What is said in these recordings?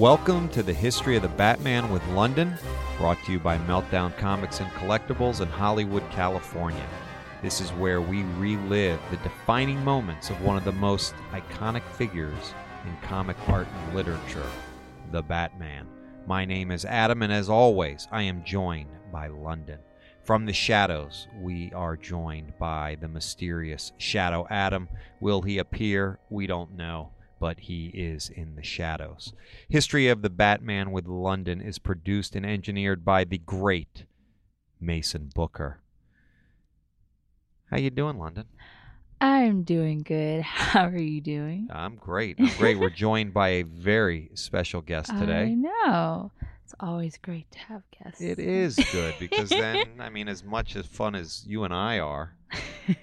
Welcome to the History of the Batman with Londyn, brought to you by Meltdown Comics and Collectibles in Hollywood, California. This is where we relive the defining moments of one of the most iconic figures in comic art and literature, the Batman. My name is Adam, and as always, I am joined by Londyn. From the shadows, we are joined by the mysterious Shadow Adam. Will he appear? We don't know, but he is in the shadows. History of the Batman with Londyn is produced and engineered by the great Mason Booker. How you doing, Londyn? I'm doing good. How are you doing? I'm great. I'm great. We're joined by a very special guest today. I know. It's always great to have guests. It is good because then, I mean, as much as fun as you and I are,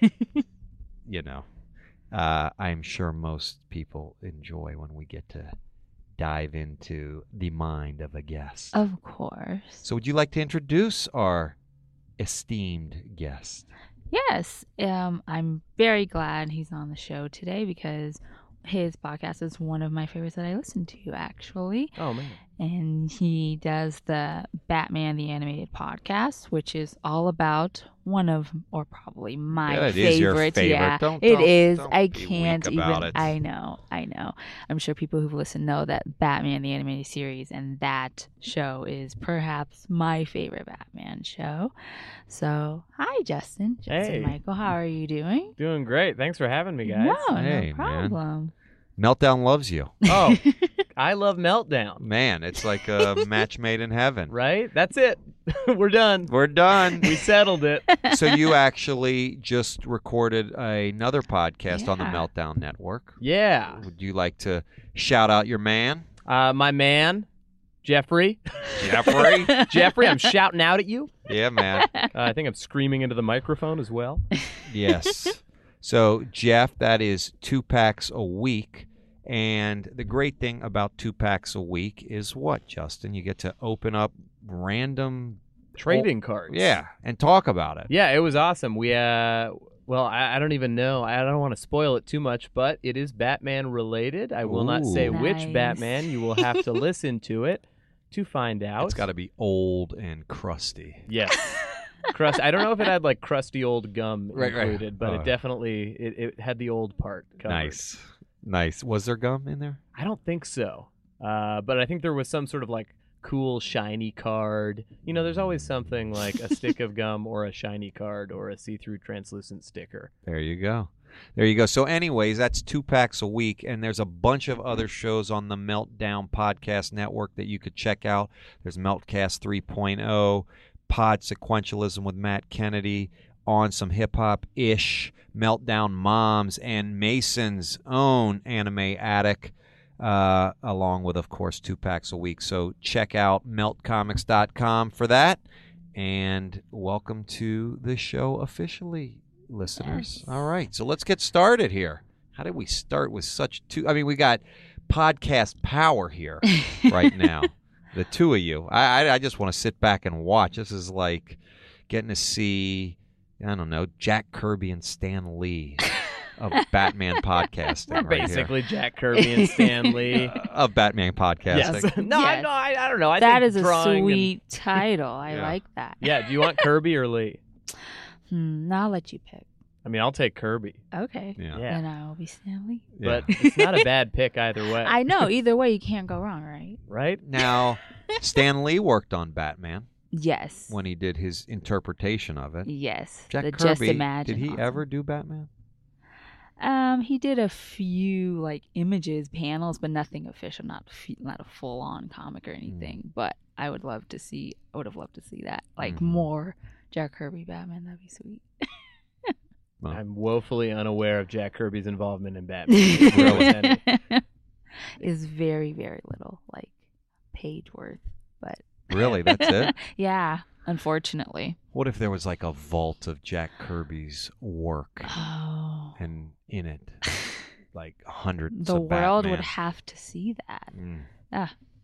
you know, uh, I'm sure most people enjoy when we get to dive into the mind of a guest. of course. So, would you like to introduce our esteemed guest? Yes, um, I'm very glad he's on the show today because his podcast is one of my favorites that I listen to, actually. Oh man. And he does the Batman the Animated Podcast, which is all about one of, or probably my Yeah, it favorite. is your favorite. Yeah, Don't- it don't- is. don't I be weak can't about even. it. I know. I know. I'm sure people who've listened know that Batman the Animated Series and that show is perhaps my favorite Batman show. So, hi, Justin. Justin Hey. Michael, how are you doing? Doing great. Thanks for having me, guys. No, Hey, no problem. Meltdown loves you. Oh, I love Meltdown. Man, it's like a match made in heaven. Right? That's it. We're done. We're done. We settled it. so you actually just recorded another podcast on the Yeah. Meltdown Network. Yeah. Would you like to shout out your man, Uh, my man, Jeffrey. Jeffrey? Jeffrey, I'm shouting out at you. yeah, man. Uh, I think I'm screaming into the microphone as well. Yes. So Jeff, that is two packs a week. And the great thing about two packs a week is what, Justin? You get to open up random, Trading cards. yeah, and talk about it. Yeah, it was awesome. We, uh, well, I, I don't even know. I don't want to spoil it too much, but it is Batman related. I will not say Ooh. which Batman. You will have to listen to it to find out. It's got to be old and crusty. Yes. Crust. I don't know if it had like crusty old gum Right, right. included, but Oh. it definitely it, it had the old part covered. Nice, nice. Was there gum in there? I don't think so, uh, but I think there was some sort of like cool shiny card. You know, there's always something like a stick of gum or a shiny card or a see-through translucent sticker. There you go. There you go. So, anyways, that's two packs a week, and there's a bunch of other shows on the Meltdown Podcast Network that you could check out. There's Meltcast 3.0, Pod Sequentialism with Matt Kennedy, on some hip hop ish, Meltdown Moms, and Mason's own Anime Attic, uh, along with, of course, two packs a week. So, check out meltcomics.com for that. And welcome to the show officially, listeners. Yes. All right, so let's get started here. How did we start with such two? I mean, we got podcast power here right now. The two of you. I, I, I just want to sit back and watch. This is like getting to see, I don't know, Jack Kirby and Stan Lee of Batman podcasting. We're right here. basically Jack Kirby and Stan Lee. Uh, of Batman podcasting. yes. no, I, Yes. no, I, I don't know. I That think is a drawing and- sweet title. I Yeah. like that. yeah. Do you want Kirby or Lee? Hmm, now I'll let you pick. I mean, I'll take Kirby, Okay. Yeah. Yeah. And I will be Stan Lee. Yeah. but it's not a bad pick either way. I know. Either way, you can't go wrong, right? right? Now, Stan Lee worked on Batman Yes. when he did his interpretation of it. Yes. Jack the Kirby, Just Imagine. did he awesome. ever do Batman? Um, he did a few like images, panels, but nothing official. Not f- not a full on comic Hmm. or anything. But I would love to see. I would have loved to see that. Like Mhm. more Jack Kirby Batman. That'd be sweet. Well. I'm woefully unaware of Jack Kirby's involvement in Batman. If there was any. is very very little, like page worth. But Really? That's it? yeah, unfortunately. What if there was like a vault of Jack Kirby's work Oh, and in it like hundreds the of world would have to see that. Mm.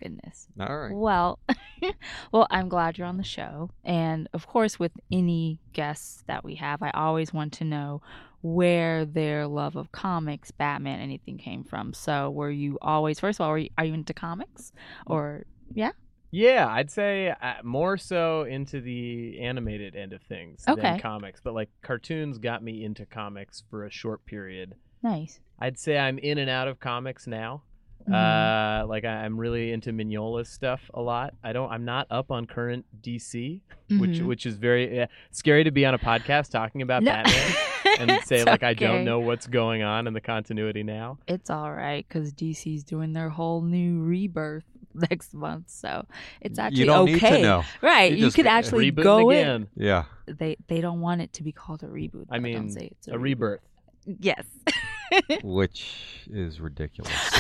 Goodness. All right. Well, well, I'm glad you're on the show. And of course, with any guests that we have, I always want to know where their love of comics, Batman, anything came from. So were you always first of all, were you, are you into comics or Yeah, Yeah, I'd say uh, more so into the animated end of things than comics, but like cartoons got me into comics for a short period. nice? I'd say I'm in and out of comics now. Mhm. Uh, like I, I'm really into Mignola's stuff a lot. I don't. I'm not up on current DC, which Mhm. which is very uh, scary to be on a podcast talking about No. Batman and say It's like I don't know what's going on in the continuity now. It's all right because DC's doing their whole new rebirth next month, so it's actually you don't okay. need to know. Right, You you, could actually Rebooting go in. Yeah. They they don't want it to be called a reboot. I mean, don't say it's A rebirth. Yes. Which is ridiculous.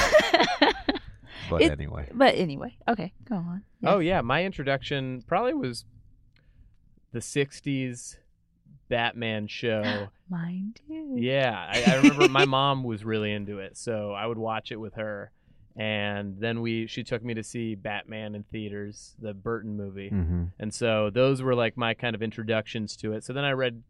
But It- anyway. but anyway, okay, go on. Oh yeah, my introduction probably was the '60s Batman show. mine too. Yeah, I, I remember my mom was really into it, so I would watch it with her. And then we, she took me to see Batman in theaters, the Burton movie, hmm and so those were like my kind of introductions to it. So then I read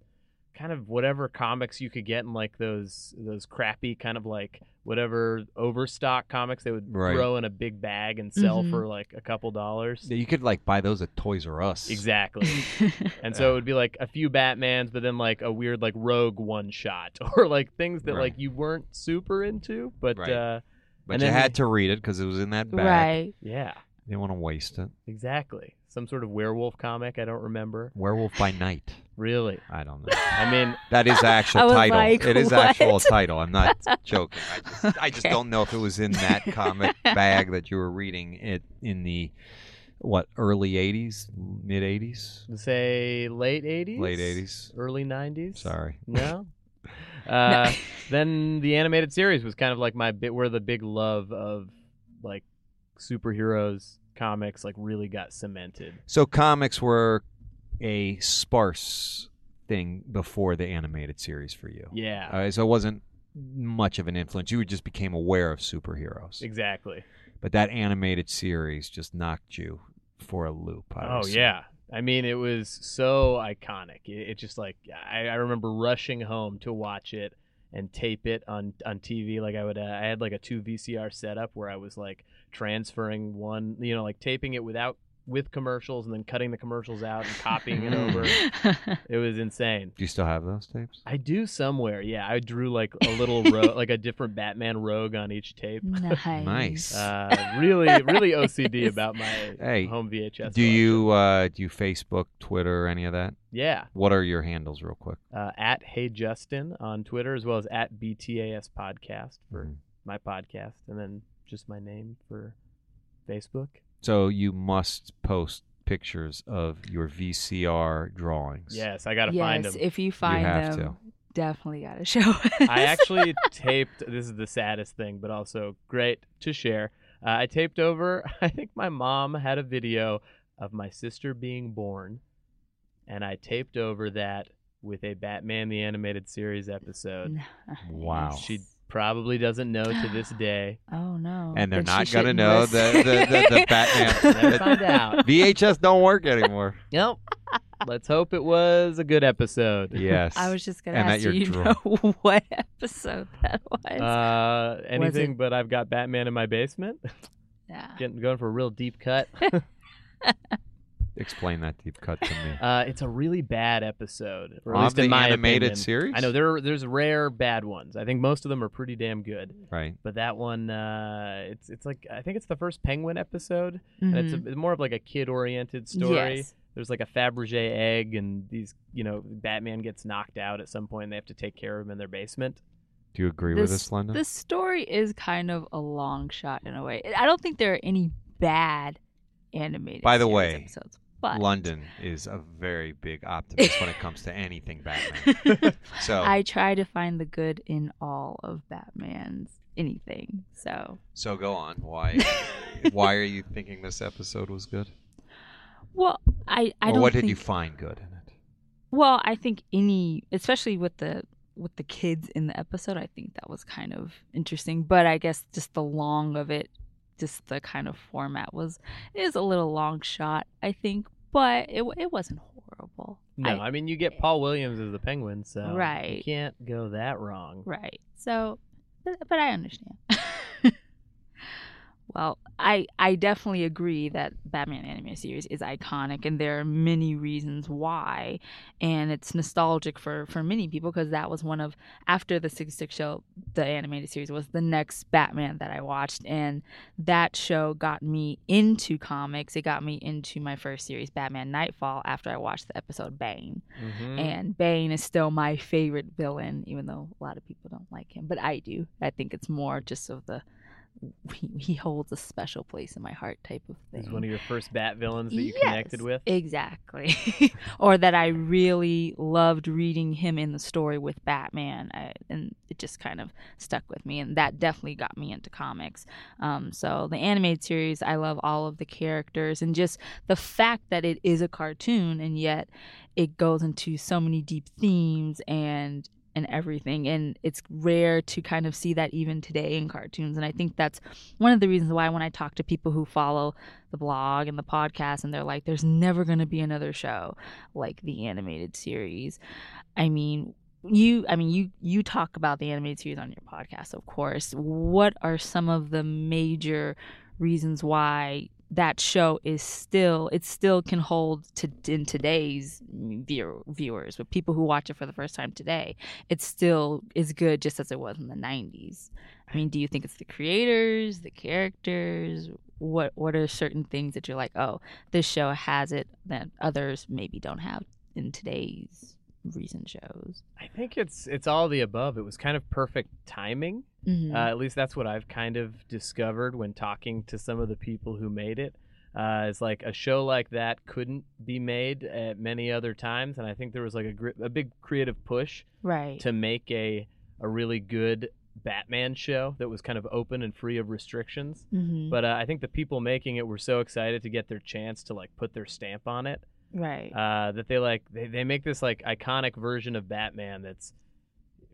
kind of whatever comics you could get in like those those crappy kind of like whatever overstock comics they would Right. throw in a big bag and sell Mhm. for like a couple dollars. Yeah, You could like buy those at Toys R Us. Exactly. And so it would be like a few Batmans, but then like a weird like rogue one shot or like things that Right. like you weren't super into, but Right. uh But And you had we- to read it because it was in that bag. right. yeah, You didn't want to waste it. exactly. Some sort of werewolf comic, I don't remember. Werewolf by Night. Really. I don't know. I mean, That is the actual I was title. like, it is what? actual title. I'm not joking. I just, I just Okay. don't know if it was in that comic bag that you were reading it in the what early '80s, mid '80s, say late 80s? late '80s. Early 90s? Sorry. No. Uh, then the animated series was kind of like my bit where the big love of like superheroes comics like really got cemented. So comics were a sparse thing before the animated series for you. Yeah. Uh, so it wasn't much of an influence. You just became aware of superheroes. exactly. But that animated series just knocked you for a loop. Oh yeah. I mean, it was so iconic. It, it just like I, I remember rushing home to watch it and tape it on on TV. Like I would, uh, I had like a two VCR setup where I was like transferring one, you know, like taping it without with commercials and then cutting the commercials out and copying it over. It was insane. Do you still have those tapes? I do somewhere. Yeah, I drew like a little ro- like a different Batman rogue on each tape. nice. Nice. Uh, really, really OCD about my Hey, home VHS. Do you uh, do you Facebook, Twitter, any of that? Yeah. What are your handles, real quick? uh, at Hey Justin on Twitter, as well as at BTAS Podcast for Mhm. my podcast, and then just my name for Facebook. So you must post pictures of your VCR drawings. Yes, I gotta find yes, them. if you find have them, definitely gotta show. Us. I actually taped. This is the saddest thing, but also great to share. Uh, I taped over. I think my mom had a video of my sister being born, and I taped over that with a Batman the Animated Series episode. Wow. She probably doesn't know to this day. Oh no. And they're Then not gonna shouldn't know the- the- the- the Batman- Never find out. VHS don't work anymore. Nope. Let's hope it was a good episode. Yes. I was just gonna And ask you, you're drunk. know what episode that was. Uh, anything it- but I've got Batman in my basement. yeah. Getting going for a real deep cut. Explain that deep cut to me. Uh, it's a really bad episode, or at On least in the my animated opinion. series? I know there there's rare bad ones. I think most of them are pretty damn good, Right. but that one, uh, it's it's like I think it's the first Penguin episode, and it's, a, it's more of like a kid oriented story. Yes. There's like a Fabergé egg, and these you know Batman gets knocked out at some point, and they have to take care of him in their basement. Do you agree with this, Linda? The story is kind of a long shot in a way. I don't think there are any bad animated. By the series way, episodes, but Londyn is a very big optimist when it comes to anything Batman. So, I try to find the good in all of Batman's anything. So, so go on. Why? why are you thinking this episode was good? well, I I or don't what think, did you find good in it? Well, I think any, especially with the with the kids in the episode, I think that was kind of interesting. But I guess just the long of it, just the kind of format was is a little long shot. I think, but it it wasn't horrible. No, I- I, mean you get eh, Paul Williams as the Penguin, so you Right. can't go that wrong. Right. So, but, but I understand. well, I I definitely agree that Batman animated series is iconic, and there are many reasons why, and it's nostalgic for for many people because that was one of after the six six show, the animated series was the next Batman that I watched, and that show got me into comics. It got me into my first series, Batman Knightfall, after I watched the episode Bane Mhm. and Bane is still my favorite villain, even though a lot of people don't like him. But I do. I think it's more just of the he, he holds a special place in my heart type of thing. He's one of your first Bat villains that you Yes, connected with. Exactly. or that I really loved reading him in the story with Batman. I, and it just kind of stuck with me. And that definitely got me into comics. Um, so the animated series, I love all of the characters and just the fact that it is a cartoon and yet it goes into so many deep themes and and everything and it's rare to kind of see that even today in cartoons and i think that's one of the reasons why when i talk to people who follow the blog and the podcast and they're like there's never going to be another show like the animated series. I mean you i mean you you talk about the animated series on your podcast of course. What are some of the major reasons why that show is still it still can hold to in today's view, viewers but people who watch it for the first time today it still is good just as it was in the 90s i mean do you think it's the creators the characters? What what are certain things that you're like oh this show has it that others maybe don't have in today's recent shows I think it's it's all the above. It was kind of perfect timing. Mhm. Uh, at least that's what I've kind of discovered when talking to some of the people who made it. Uh, it's like a show like that couldn't be made at many other times, and I think there was like a, gr- a big creative push right to make a a really good Batman show that was kind of open and free of restrictions. Mhm. But uh, I think the people making it were so excited to get their chance to like put their stamp on it right uh, that they like they, they make this like iconic version of Batman that's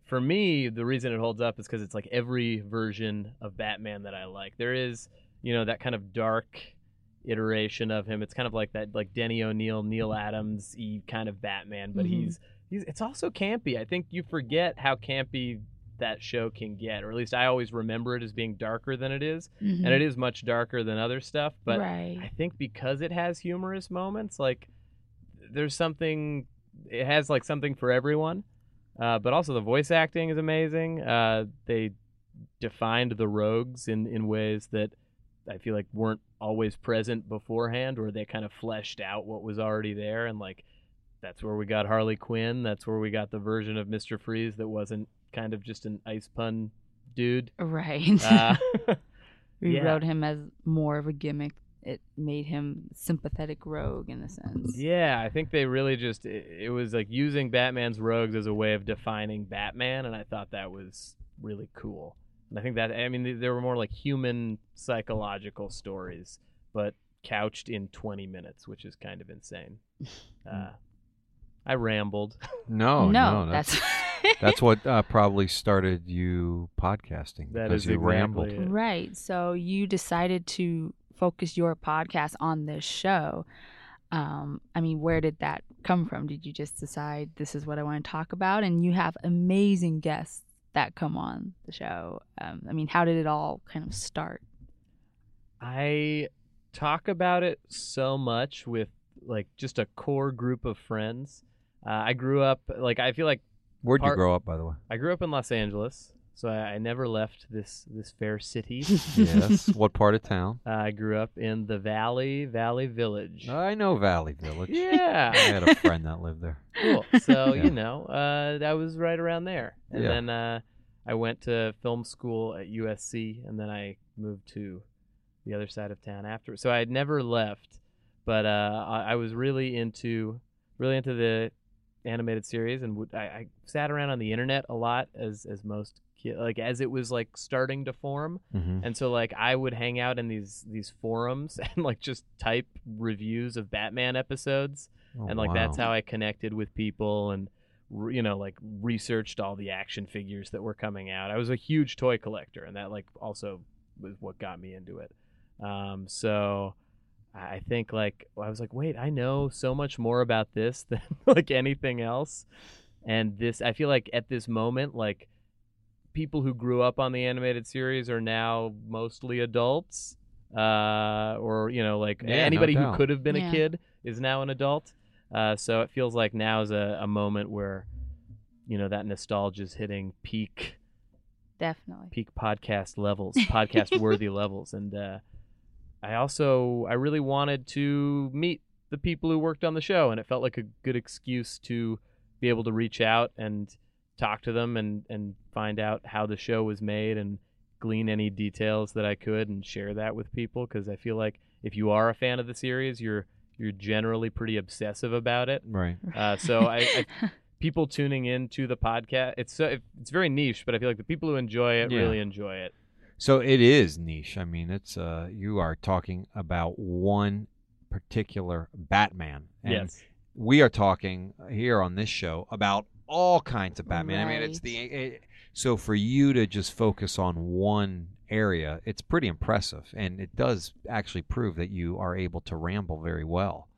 for me the reason it holds up is because it's like every version of Batman that I like. There is you know that kind of dark iteration of him. It's kind of like that like Denny O'Neil, Neal Adams y kind of Batman, but Mhm. he's he's it's also campy. I think you forget how campy that show can get, or at least I always remember it as being darker than it is, Mhm. and it is much darker than other stuff. But right I think because it has humorous moments, like there's something, it has like something for everyone. Uh, but also the voice acting is amazing. Uh, they defined the rogues in in ways that I feel like weren't always present beforehand, or they kind of fleshed out what was already there, and like that's where we got Harley Quinn. That's where we got the version of Mister Freeze that wasn't kind of just an ice pun dude. right Uh, yeah. rewrote him as more of a gimmick. It made him sympathetic rogue in a sense. Yeah, I think they really just it, it was like using Batman's rogues as a way of defining Batman, and I thought that was really cool. And I think that I mean they, they were more like human psychological stories, but couched in 20 minutes, which is kind of insane. Uh, I rambled. No, no, no, that's that's that's what uh, probably started you podcasting That because is you exactly rambled. it. right. So you decided to focus your podcast on this show. Um, I mean, where did that come from? Did you just decide this is what I want to talk about? And you have amazing guests that come on the show. Um, I mean, how did it all kind of start? I talk about it so much with like just a core group of friends. Uh, I grew up like I feel like Where'd you grow up, by the way? I grew up in Los Angeles, so I, I never left this this fair city. Yes. what part of town? Uh, I grew up in the Valley Valley Village. I know Valley Village. Yeah. I had a friend that lived there. cool. So Yeah. you know, uh, that was right around there, and Yeah. then uh, I went to film school at USC, and then I moved to the other side of town after. So I had never left, but uh, I, I was really into really into the animated series, and would, I, I sat around on the internet a lot, as as most like as it was like starting to form. hmm And so like I would hang out in these these forums and like just type reviews of Batman episodes Oh, and like that's how I connected with people and you know like researched all the action figures that were coming out. I was a huge toy collector and that like also was what got me into it. Um, so I think like I was like, wait, I know so much more about this than like anything else. And this, I feel like at this moment, like people who grew up on the animated series are now mostly adults, uh, or you know, like Yeah, no anybody who could have been Yeah. a kid is now an adult. Uh, so it feels like now is a, a moment where, you know, that nostalgia is hitting peak Definitely. peak podcast levels, podcast worthy levels. And uh, I also I really wanted to meet the people who worked on the show, and it felt like a good excuse to be able to reach out and talk to them and and find out how the show was made and glean any details that I could and share that with people because I feel like if you are a fan of the series, you're you're generally pretty obsessive about it. Right. Uh, so I, I people tuning in to the podcast, it's so it's very niche, but I feel like the people who enjoy it Yeah. really enjoy it. So it is niche. I mean, it's uh, you are talking about one particular Batman, and yes. we are talking here on this show about all kinds of Batman. I mean, it's the it, so for you to just focus on one area, it's pretty impressive, and it does actually prove that you are able to ramble very well.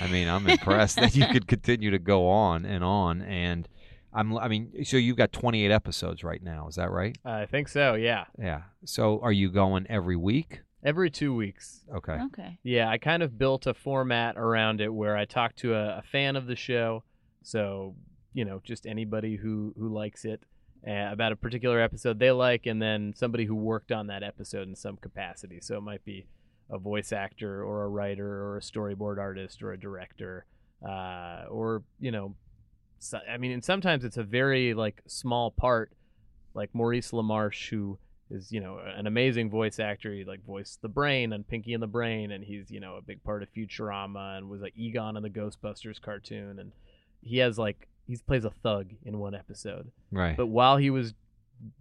I mean, I'm impressed that you could continue to go on and on, and I'm. I mean, so you've got 28 episodes right now. Is that right? I think so. Yeah, Yeah. So are you going every week? every two weeks. Okay. okay. Yeah, I kind of built a format around it where I talk to a, a fan of the show, so you know, just anybody who who likes it uh, about a particular episode they like, and then somebody who worked on that episode in some capacity. So it might be a voice actor or a writer or a storyboard artist or a director, uh, or you know, so, I mean, and sometimes it's a very like small part, like Maurice LaMarche who is you know an amazing voice actor. He like voiced the Brain on Pinky and the Brain, and he's you know a big part of Futurama and was like Egon in the Ghostbusters cartoon, and he has like he plays a thug in one episode. Right. But while he was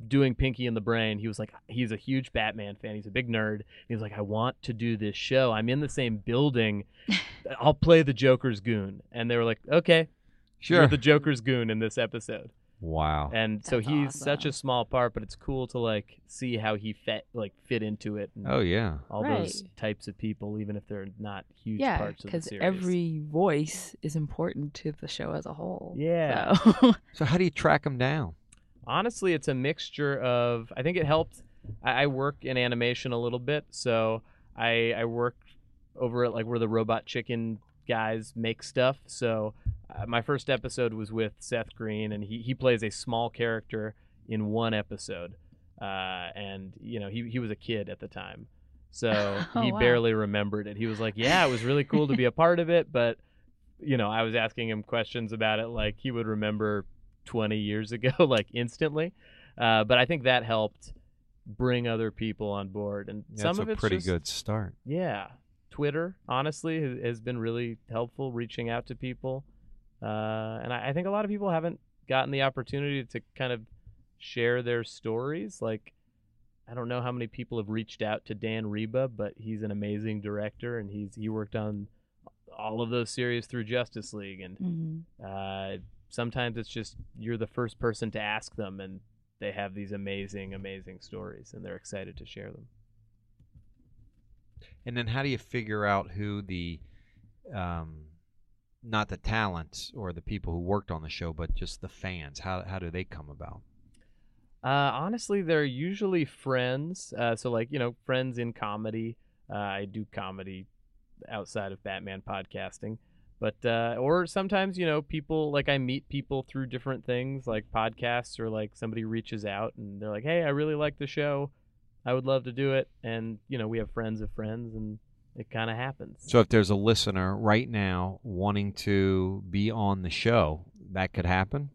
doing Pinky in the Brain, he was like he's a huge Batman fan. He's a big nerd. He was like, I want to do this show. I'm in the same building. I'll play the Joker's goon. And they were like, okay, sure. you're the Joker's goon in this episode. Wow. And so That's he's such a small part, but it's cool to like see how he fit like fit into it and Oh yeah. all those types of people, even if they're not huge Yeah, parts of the series. because every voice is important to the show as a whole. Yeah. So. So how do you track them down? honestly it's a mixture of i think it helped i, I work in animation a little bit so i i work over at like where the robot chicken guys make stuff. So uh, my first episode was with seth green and he, he plays a small character in one episode. Uh, and you know he, he was a kid at the time. So Oh, he wow. barely remembered it. He was like yeah it was really cool to be a part of it but you know i was asking him questions about it like he would remember 20 years ago like instantly. Uh, but i think that helped bring other people on board and That's some of it's pretty just- good start. yeah twitter honestly has, been really helpful reaching out to people. Uh, and I, I think a lot of people haven't gotten the opportunity to kind of share their stories. Like i don't know how many people have reached out to dan riba but he's an amazing director and he's he worked on all of those series through justice league. And Mhm. uh, sometimes it's just you're the first person to ask them and they have these amazing amazing stories and they're excited to share them And then how do you figure out who the, um, not the talents or the people who worked on the show, but just the fans? How how do they come about? uh, honestly they're usually friends uh, so like you know friends in comedy uh, i do comedy outside of batman podcasting but uh, or sometimes you know people like i meet people through different things like podcasts or like somebody reaches out and they're like hey i really like the show i would love to do it and you know we have friends of friends and it kind of happens So if there's a listener right now wanting to be on the show, that could happen.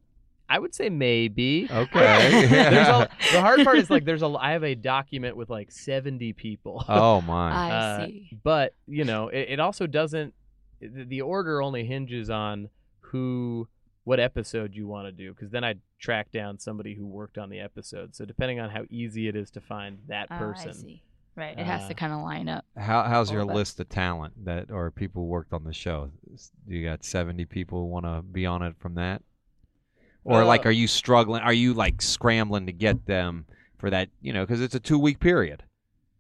I would say maybe. Okay. there's a, the hard part is like there's a I have a document with like 70 people. oh my. I Uh, see. But, you know, it, it also doesn't the the order only hinges on who what episode you want to do because then I track down somebody who worked on the episode. So depending on how easy it is to find that Ah, I person. see. Right. It has Uh, to kind of line up. How how's your that. list of talent that or people who worked on the show? You got 70 people who want to be on it from that? Or like Uh, are you struggling? Are you like scrambling to get them for that, you know, cuz it's a 2 week period.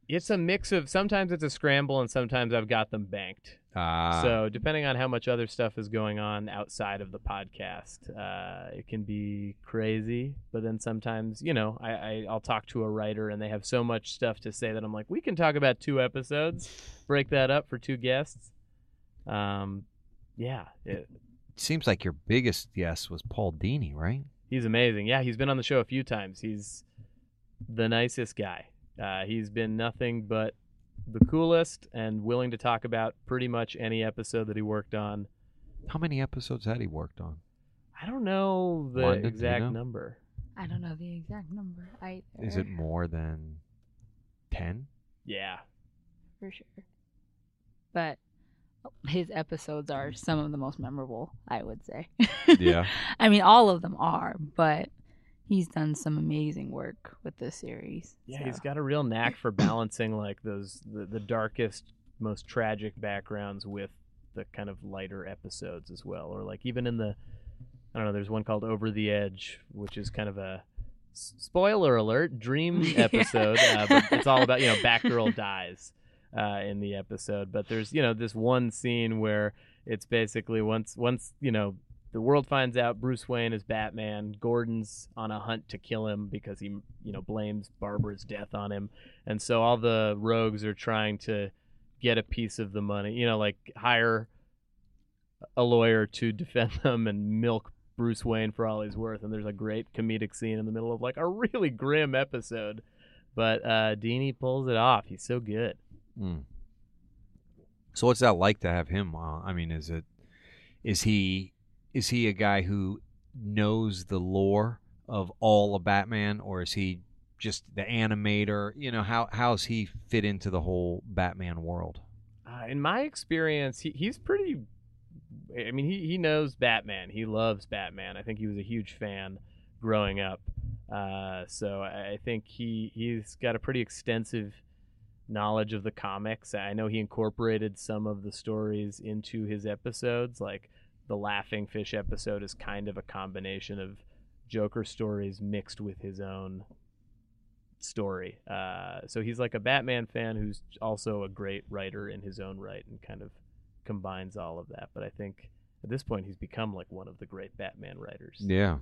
It's a mix of sometimes it's a scramble and sometimes I've got them banked. Ah, so depending on how much other stuff is going on outside of the podcast, uh, it can be crazy. But then sometimes, you know, I, I I'll talk to a writer and they have so much stuff to say that I'm like, we can talk about two episodes, break that up for two guests. Um, yeah, it, seems like your biggest guest was Paul Dini, right? he's amazing. Yeah, he's been on the show a few times. He's the nicest guy. Uh, he's been nothing but the coolest and willing to talk about pretty much any episode that he worked on. How many episodes had he worked on? I don't know the Londyn, do you exact know? number. I don't know the exact number either. Is it more than ten? Yeah. for sure? But his episodes are some of the most memorable, I would say. Yeah. I mean, all of them are, but he's done some amazing work with this series. Yeah, so. he's got a real knack for balancing like those the, the darkest, most tragic backgrounds with the kind of lighter episodes as well. Or like even in the I don't know, there's one called Over the Edge, which is kind of a spoiler alert dream Yeah. episode, uh, but it's all about you know Batgirl dies uh, in the episode. But there's you know this one scene where it's basically once once you know the world finds out Bruce Wayne is Batman. Gordon's on a hunt to kill him because he, you know, blames Barbara's death on him, and so all the rogues are trying to get a piece of the money. You know, like hire a lawyer to defend them and milk Bruce Wayne for all he's worth. And there's a great comedic scene in the middle of like a really grim episode, but uh, Dini pulls it off. He's so good. Mm. So what's that like to have him? Uh, I mean, is it is he is he a guy who knows the lore of all of Batman, or is he just the animator? You know, how how's he fit into the whole Batman world? Uh, in my experience, he, he's pretty. I mean, he, he knows Batman. He loves Batman. I think he was a huge fan growing up. Uh, so I I think he he's got a pretty extensive knowledge of the comics. I know he incorporated some of the stories into his episodes. Like the Laughing Fish episode is kind of a combination of Joker stories mixed with his own story. Uh, so he's like a Batman fan who's also a great writer in his own right and kind of combines all of that. But I think at this point he's become like one of the great Batman writers. Yeah.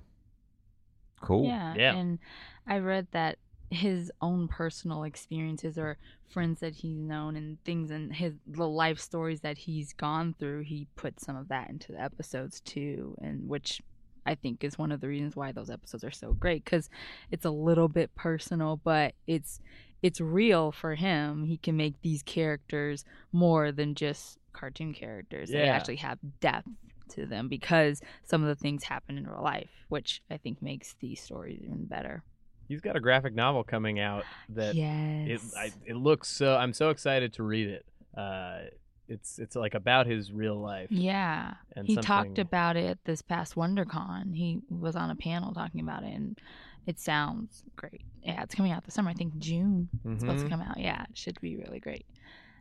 Cool. Yeah, Yeah. and I read that his own personal experiences or friends that he's known and things and his the life stories that he's gone through, he put some of that into the episodes too, and which I think is one of the reasons why those episodes are so great because it's a little bit personal, but it's it's real for him. He can make these characters more than just cartoon characters. yeah. They actually have depth to them because some of the things happen in real life, which I think makes these stories even better. He's got a graphic novel coming out that it. I, it looks so. I'm so excited to read it. Uh, it's it's like about his real life. yeah. and He talked about it this past WonderCon. He was on a panel talking about it, and it sounds great. Yeah, it's coming out this summer. I think June. It's supposed to Mhm. come out. Yeah, it should be really great.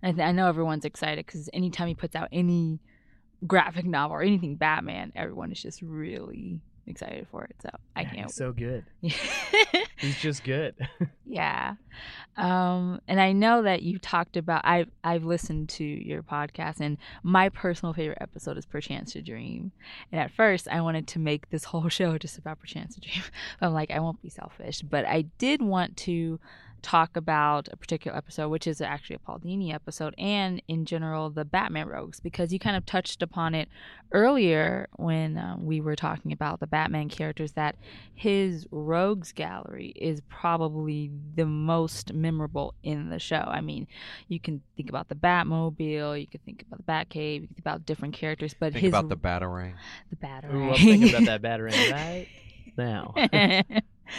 I, th- I know everyone's excited because anytime he puts out any graphic novel or anything Batman, everyone is just really excited for it. So I can't. He's so good. He's just good. yeah. Um, and I know that you talked about I've I've listened to your podcast and my personal favorite episode is Perchance to Dream. And at first I wanted to make this whole show just about Perchance to Dream. I'm like, I won't be selfish. But I did want to talk about a particular episode, which is actually a Paul Dini episode, and in general the Batman Rogues, because you kind of touched upon it earlier when um, we were talking about the Batman characters that his Rogues gallery is probably the most memorable in the show. I mean, you can think about the Batmobile, you can think about the Batcave, you can think about different characters, but Think his about the Batarang. the Batarang. Ooh, I'm thinking about that battering right now.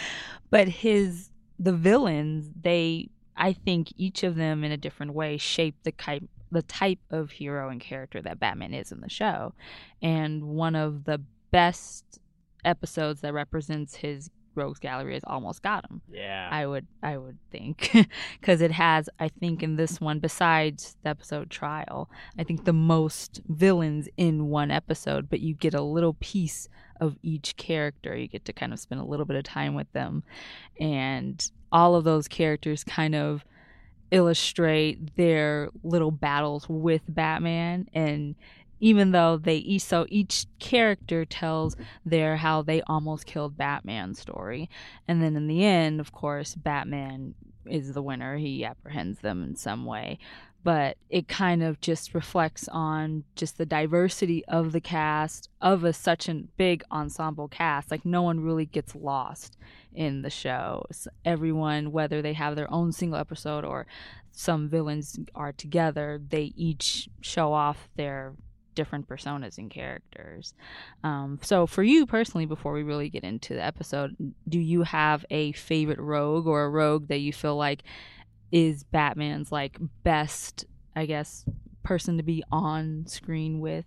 but his the villains, they I think each of them in a different way shape the type the type of hero and character that Batman is in the show. And one of the best episodes that represents his rogues gallery has almost got him. Yeah. I would I would think because it has I think in this one besides the episode trial I think the most villains in one episode but you get a little piece of each character you get to kind of spend a little bit of time with them and all of those characters kind of illustrate their little battles with Batman and even though they each so each character tells their how they almost killed Batman story. And then in the end of course Batman is the winner. He apprehends them in some way. But it kind of just reflects on just the diversity of the cast of a such a big ensemble cast. Like no one really gets lost in the show. Everyone whether they have their own single episode or some villains are together they each show off their different personas and characters um, so for you personally before we really get into the episode do you have a favorite rogue or a rogue that you feel like is Batman's like best, I guess, person to be on screen with?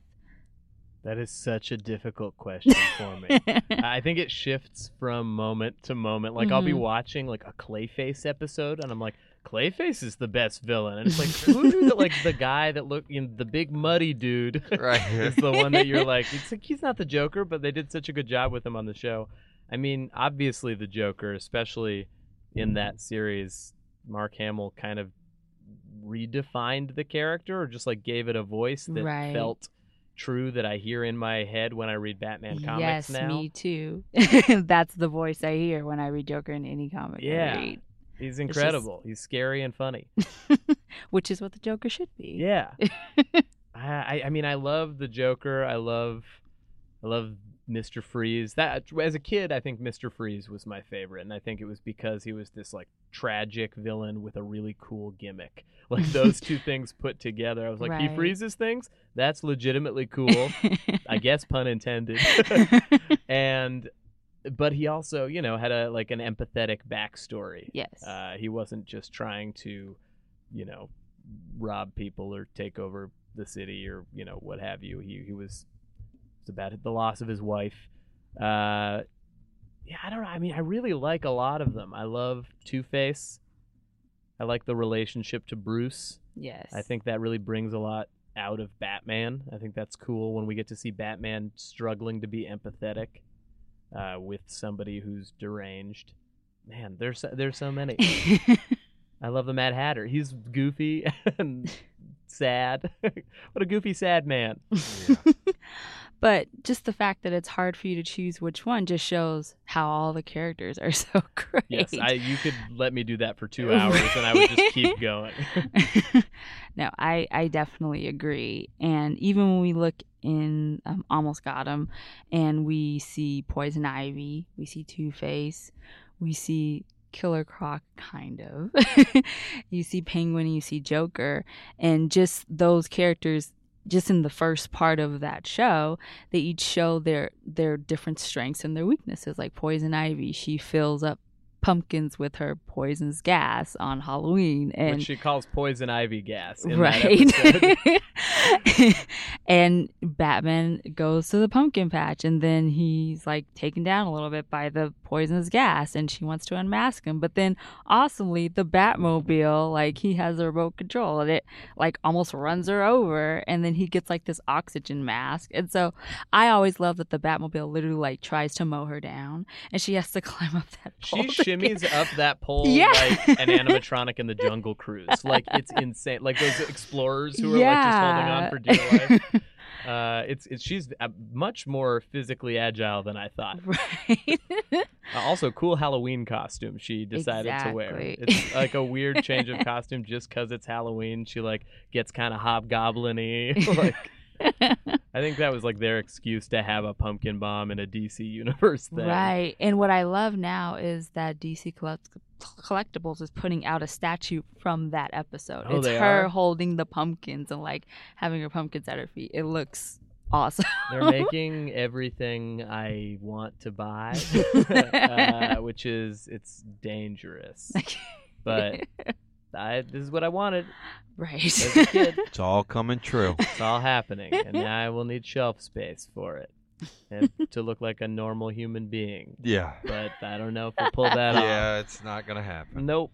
That is such a difficult question for me. I think it shifts from moment to moment. Like I'll be Mhm. watching like a Clayface episode, and I'm like, Clayface is the best villain, and it's like, who knew that? Like the guy that looked, you know, the big muddy dude, Right. is the one that you're like, it's like he's not the Joker, but they did such a good job with him on the show. I mean, obviously the Joker, especially in that series, Mark Hamill kind of redefined the character or just like gave it a voice that Right. felt true that I hear in my head when I read Batman comics yes, now. me too. That's the voice I hear when I read Joker in any comic Yeah. He's just- incredible. He's scary and funny. which is what the Joker should be. Yeah. I, I I mean I love the Joker. I love I love Mr. Freeze. That as a kid I think Mr. Freeze was my favorite and I think it was because he was this like tragic villain with a really cool gimmick. Like those two things put together. I was like he freezes things? That's legitimately cool. I guess pun intended. and but he also, you know, had a like an empathetic backstory. yes. Uh, he wasn't just trying to, you know, rob people or take over the city or you know what have you. He he was it's about the loss of his wife. Uh, yeah, I don't know. I mean, I really like a lot of them. I love Two Face. I like the relationship to Bruce. yes. I think that really brings a lot out of Batman. I think that's cool when we get to see Batman struggling to be empathetic uh, with somebody who's deranged. Man, there's there's so many. I love the Mad Hatter. He's goofy and sad. what a goofy, sad man. But just the fact that it's hard for you to choose which one just shows how all the characters are so great. Yes, I, you could let me do that for two hours and I would just keep going. no, I I definitely agree. And even when we look in um, Almost Got 'Im, and we see Poison Ivy, we see Two Face, we see Killer Croc, kind of. you see Penguin, you see Joker, and just those characters. Just in the first part of that show, they each show their their different strengths and their weaknesses. Like Poison Ivy, she fills up pumpkins with her poison's gas on Halloween, and Which she calls poison ivy gas. In right. and batman goes to the pumpkin patch and then he's like taken down a little bit by the poisonous gas and she wants to unmask him. But then awesomely the batmobile like he has a remote control and it like almost runs her over and then he gets like this oxygen mask. And so i always love that the batmobile literally like tries to mow her down and she has to climb up that pole to get- up that pole Yeah. like an animatronic in the Jungle Cruise. Like it's insane. Like those explorers who are like just holding on for dear life. Uh, it's it's she's uh, much more physically agile than I thought. right Uh, also, cool Halloween costume she decided to wear. Exactly. It's like a weird change of costume just because it's Halloween. She like gets kind of hobgoblin-y. like I think that was like their excuse to have a pumpkin bomb in a DC universe thing. Right. And what I love now is that DC Collect- Collectibles is putting out a statue from that episode. Oh, it's her are? holding the pumpkins and like having her pumpkins at her feet. It looks awesome. They're making everything I want to buy, uh, which is it's dangerous. But I, this is what I wanted. right. As a kid, It's all coming true. it's all happening, and now I will need shelf space for it and to look like a normal human being. Yeah. But I don't know if we'll pull that off. Yeah, it's not gonna happen. Nope.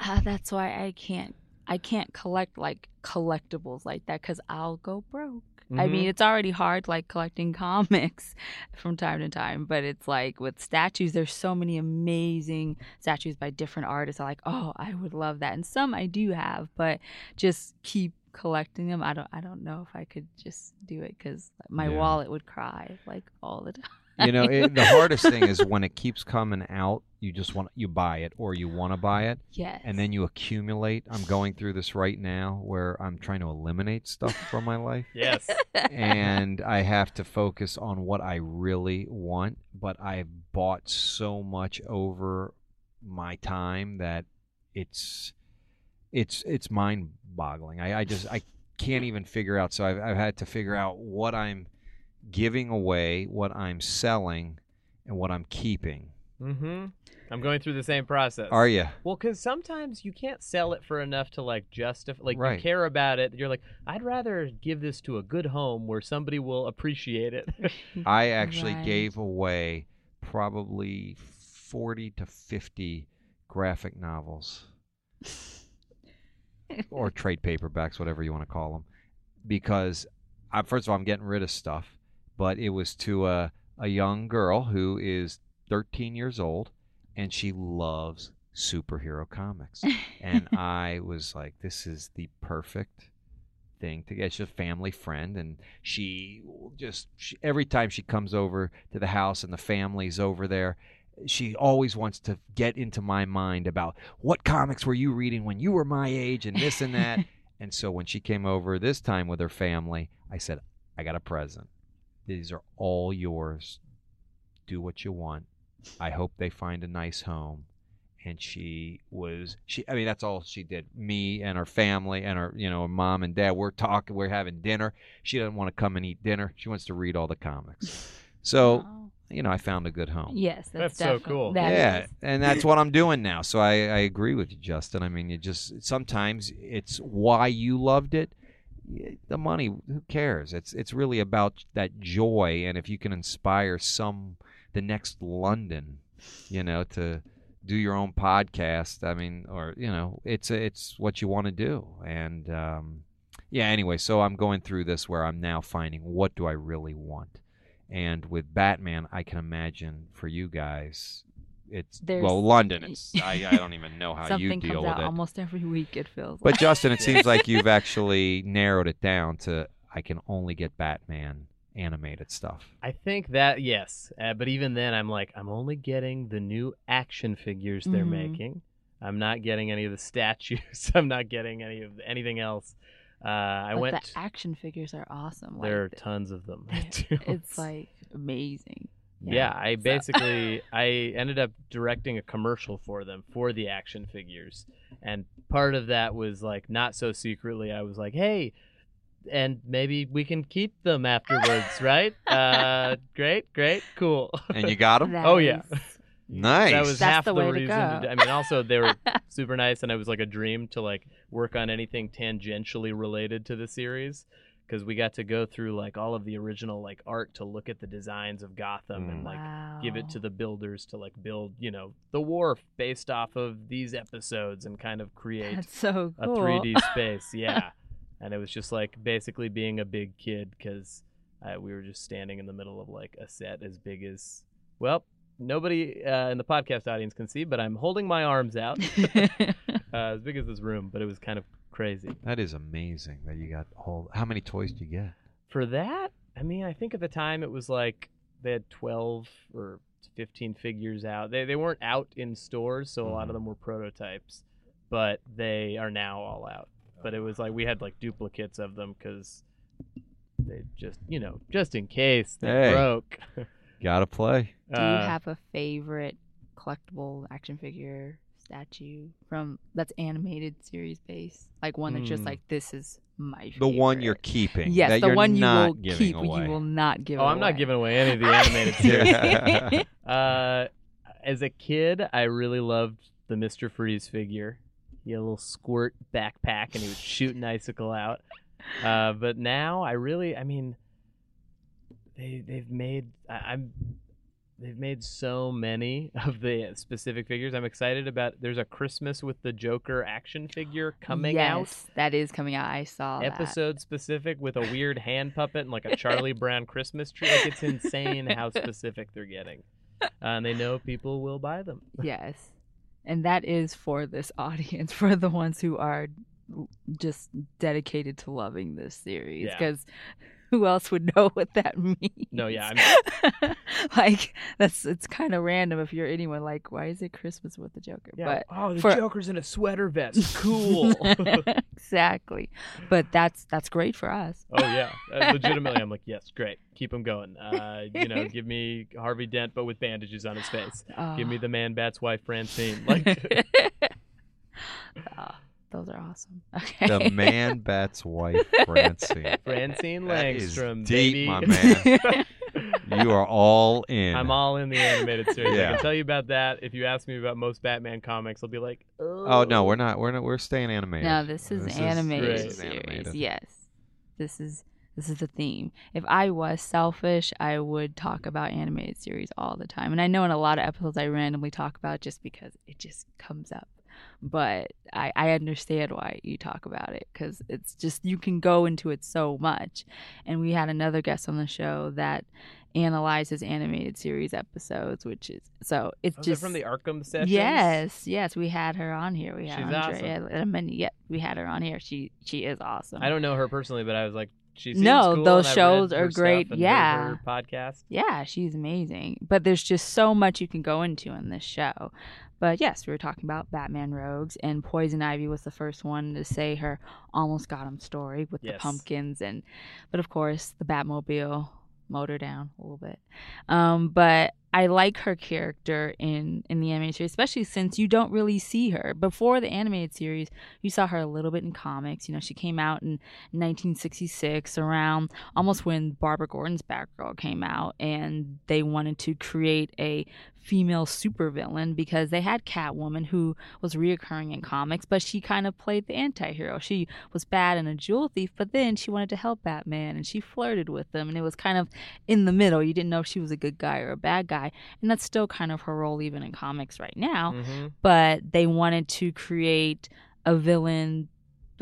Ah, that's why I can't I can't collect like collectibles like that cuz I'll go broke. I mean, Mhm. it's already hard like collecting comics from time to time, but it's like with statues, there's so many amazing statues by different artists. I'm like, oh, I would love that, and some I do have, but just keep collecting them. I don't, I don't know if I could just do it because my Yeah. wallet would cry like all the time. You know it, the hardest thing is when it keeps coming out you just want you buy it or you want to buy it yes, and then you accumulate. I'm going through this right now where i'm trying to eliminate stuff from my life. Yes. and i have to focus on what i really want but i've bought so much over my time that it's it's it's mind boggling I, I just i can't even figure out. So I've, I've had to figure out what i'm giving away what i'm selling and what i'm keeping mm-hmm. I'm going through the same process. are you Well, because sometimes you can't sell it for enough to like justify, like Right. you care about it. You're like, I'd rather give this to a good home where somebody will appreciate it. I actually Right. gave away probably 40 to 50 graphic novels or trade paperbacks, whatever you want to call them, because I, first of all, I'm getting rid of stuff, but it was to a, a young girl who is 13 years old and she loves superhero comics. and I was like, this is the perfect thing to get. She's a family friend, and she just she, every time she comes over to the house and the family's over there, she always wants to get into my mind about what comics were you reading when you were my age and this and that. and so when she came over this time with her family, I said, I got a present. These are all yours. Do what you want. I hope they find a nice home and she was she i mean that's all she did me and her family and her you know mom and dad we're talking we're having dinner she doesn't want to come and eat dinner she wants to read all the comics so Oh. you know i found a good home yes, That's that's, so cool. that yeah is. and that's what i'm doing now so I, I agree with you justin i mean you just sometimes it's why you loved it Y- the money who cares? It's it's really about that joy and if you can inspire some the next Londyn you know to do your own podcast i mean or you know it's it's what you want to do. And um yeah anyway so i'm going through this where i'm now finding what do i really want? And with batman i can imagine for you guys it's There's- well Londyn it's I, I don't even know how you deal comes with out it almost every week. It feels. but like. justin it seems like you've actually narrowed it down to i can only get batman animated stuff I think that yes, uh, but even then, I'm like, I'm only getting the new action figures they're Mhm. making. I'm not getting any of the statues. I'm not getting any of anything else. Uh, I but went. the action figures are awesome. Like, there are tons of them. it's like amazing. Yeah, I So- basically I ended up directing a commercial for them for the action figures. And part of that was like not so secretly I was like, "Hey, and maybe we can keep them afterwards, right? Uh great, great, cool." and you got them That Oh, yeah. nice that was That's half the the, way to reason. go. do- I mean, also they were super nice, and it was like a dream to like work on anything tangentially related to the series because we got to go through like all of the original like art to look at the designs of Gotham and Mm. like wow. give it to the builders to like build, you know, the wharf based off of these episodes and kind of create That's so a 3D space. Yeah. and it was just like basically being a big kid because uh, we were just standing in the middle of like a set as big as, well, nobody uh, in the podcast audience can see, but I'm holding my arms out uh, as big as this room, but it was kind of crazy. that is amazing that you got all how many toys do you get For that, I mean, I think at the time it was like they had 12 or 15 figures out. They, they weren't out in stores, so a lot of them were prototypes, but they are now all out. But it was like we had like duplicates of them because they just, you know, just in case they Hey. broke. gotta play Do you Uh, have a favorite collectible action figure statue from that's animated series based? Like one that's just Hmm. like this is my favorite. the one you're keeping Yes, that the you're one you not will giving keep, away you will not give. Away. Oh, I'm not away. giving away any of the animated series. Uh, as a kid, I really loved the Mr. Freeze figure. He had a little squirt backpack and he would shoot an icicle out. Uh, but now I really, I mean, they they've made I, I'm they've made so many of the specific figures. I'm excited about. There's a Christmas with the Joker action figure coming yes, out. that is coming out. I saw that. Episode specific with a weird hand puppet and like a Charlie Brown Christmas tree. Like it's insane how specific they're getting, uh, and they know people will buy them. Yes. And that is for this audience, for the ones who are just dedicated to loving this series. Yeah. Who else would know what that means? No, yeah, like that's it's kind of random if you're anyone. Like, why is it Christmas with the Joker? But oh, the for- Joker's in a sweater vest. Cool. exactly. But that's that's great for us. Oh yeah, uh, legitimately, I'm like, yes, great, keep him going. Uh, you know, give me Harvey Dent, but with bandages on his face. Give me the Man Bat's wife, Francine. Like, Ah, those are awesome. Okay. The man bat's wife, Francine. Francine That is Langstrom, deep, baby. my man. You are all in. I'm all in the animated series. I can tell you about that. If you ask me about most Batman comics, I'll be like, Oh no, we're not. We're not. We're staying animated. No, this is This is- animated this is series. animated. Yes, this is this is the theme. If I was selfish, I would talk about animated series all the time. And I know in a lot of episodes I randomly talk about it just because it just comes up. But I, I understand why you talk about it because it's just you can go into it so much. And we had another guest on the show that analyzes animated series episodes, which is so it's it just from the Arkham sessions? Yes, yes, we had her on here. We had She's Andrea Letamendi. Yeah, we had her on here. She she is awesome. I don't know her personally, but I was like, she No, cool, those shows are great. and Yeah. her podcast. Yeah, she's amazing. But there's just so much you can go into in this show. But yes, we were talking about Batman Rogues, and Poison Ivy was the first one to say her almost got him story with the pumpkins, and but of course the Batmobile motor down a little bit. Um, but I like her character in in the animated series, especially since you don't really see her before the animated series. You saw her a little bit in comics. You know, she came out in 1966, around almost when Barbara Gordon's Batgirl came out, and they wanted to create a female supervillain because they had Catwoman who was reoccurring in comics, but she kind of played the anti-hero. She was bad and a jewel thief, but then she wanted to help Batman and she flirted with him and it was kind of in the middle. You didn't know if she was a good guy or a bad guy. And that's still kind of her role even in comics right now. hmm But they wanted to create a villain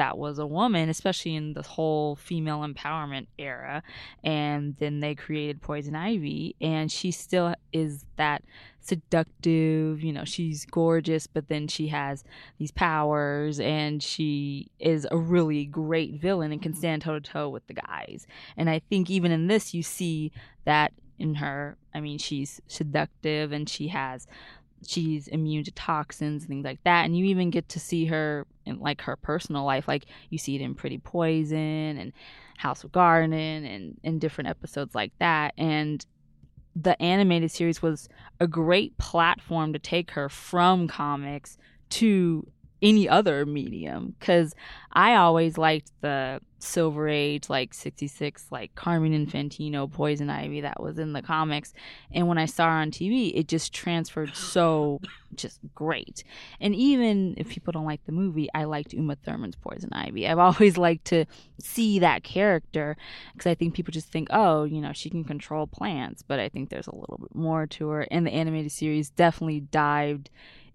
that was a woman, especially in the whole female empowerment era. And then they created Poison Ivy, and she still is that seductive, you know, she's gorgeous, but then she has these powers, and she is a really great villain and can mm-hmm. stand toe to toe with the guys. And I think even in this, you see that in her. I mean, she's seductive and she has she's immune to toxins and things like that and you even get to see her in like her personal life like you see it in pretty poison and house of garden and in different episodes like that and the animated series was a great platform to take her from comics to any other medium because i always liked the silver age like 66 like carmine infantino poison ivy that was in the comics. And when i saw her on tv it just transferred so just great. And even if people don't like the movie i liked uma thurman's poison ivy. I've always liked to see that character because i think people just think oh you know she can control plants but i think there's a little bit more to her. And the animated series definitely dived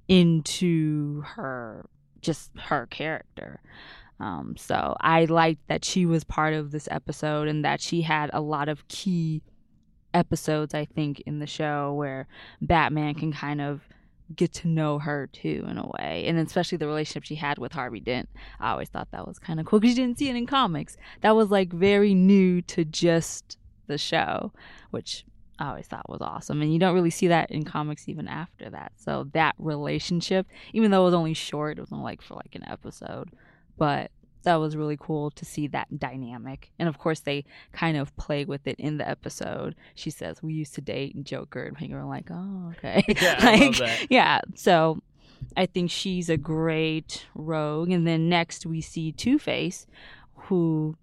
into her just her character um, so I liked that she was part of this episode and that she had a lot of key episodes, I think, in the show where Batman can kind of get to know her too in a way. And especially the relationship she had with Harvey Dent. I always thought that was kind of cool because you didn't see it in comics. That was like very new to just the show, which I always thought was awesome. And you don't really see that in comics even after that. So that relationship, even though it was only short, it was only like for like an episode but that was really cool to see that dynamic. And of course, they kind of play with it in the episode. She says, We used to date and Joker, and people were like, Oh, okay. Yeah, Like. Yeah. So I think she's a great rogue. And then next we see Two Face, who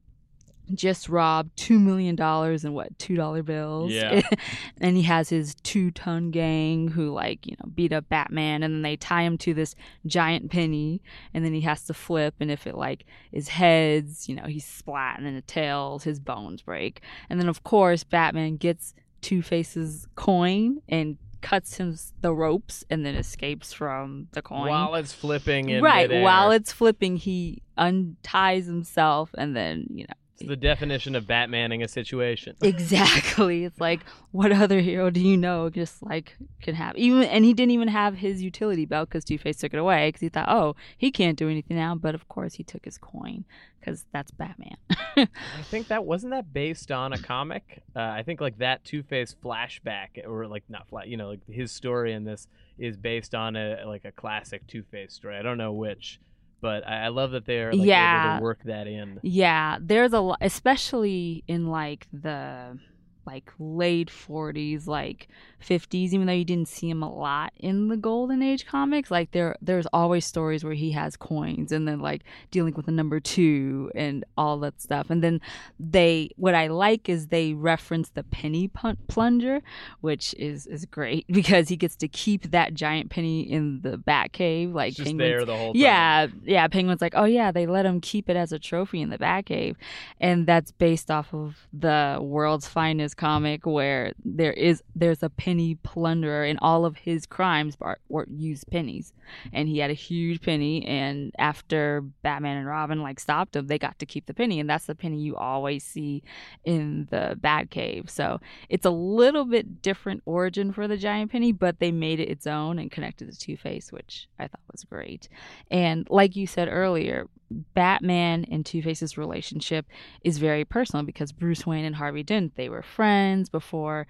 just robbed two million dollars in what two dollar bills Yeah. and he has his two ton gang who like you know beat up batman and then they tie him to this giant penny and then he has to flip and if it like is heads you know he's splat and then the tails his bones break and then of course batman gets Two Face's coin and cuts him the ropes and then escapes from the coin. While it's flipping in right, midair. while it's flipping, he unties himself and then you know the definition of Batmaning a situation. exactly. It's like what other hero do you know just like can have even and he didn't even have his utility belt because Two Face took it away because he thought oh he can't do anything now, but of course he took his coin because that's Batman. I think that wasn't that based on a comic. Uh, I think like that Two Face flashback, or like not flat, you know, like his story in this is based on a like a classic Two Face story. I don't know which, but I, I love that they're like, able Yeah. to work that in. Yeah, there's a lot, especially in like the like late 40s, like 50s. Even though you didn't see him a lot in the Golden Age comics, like there there's always stories where he has coins and then like dealing with the number two and all that stuff. And then they, what I like is they reference the penny plunderer, which is is great because he gets to keep that giant penny in the bat cave like just Penguin's there the whole time. yeah, yeah. Penguin's like, oh yeah, they let him keep it as a trophy in the bat cave." and that's based off of the world's finest comic, where there is there's a penny plunderer, and all of his crimes are, were used pennies, and he had a huge penny, and after Batman and Robin like stopped him, they got to keep the penny, and that's the penny you always see in the Batcave. So it's a little bit different origin for the giant penny, but they made it its own and connected to Two Face, which I thought was great. And like you said earlier, Batman and Two Face's relationship is very personal because Bruce Wayne and Harvey Dent, they were friends before,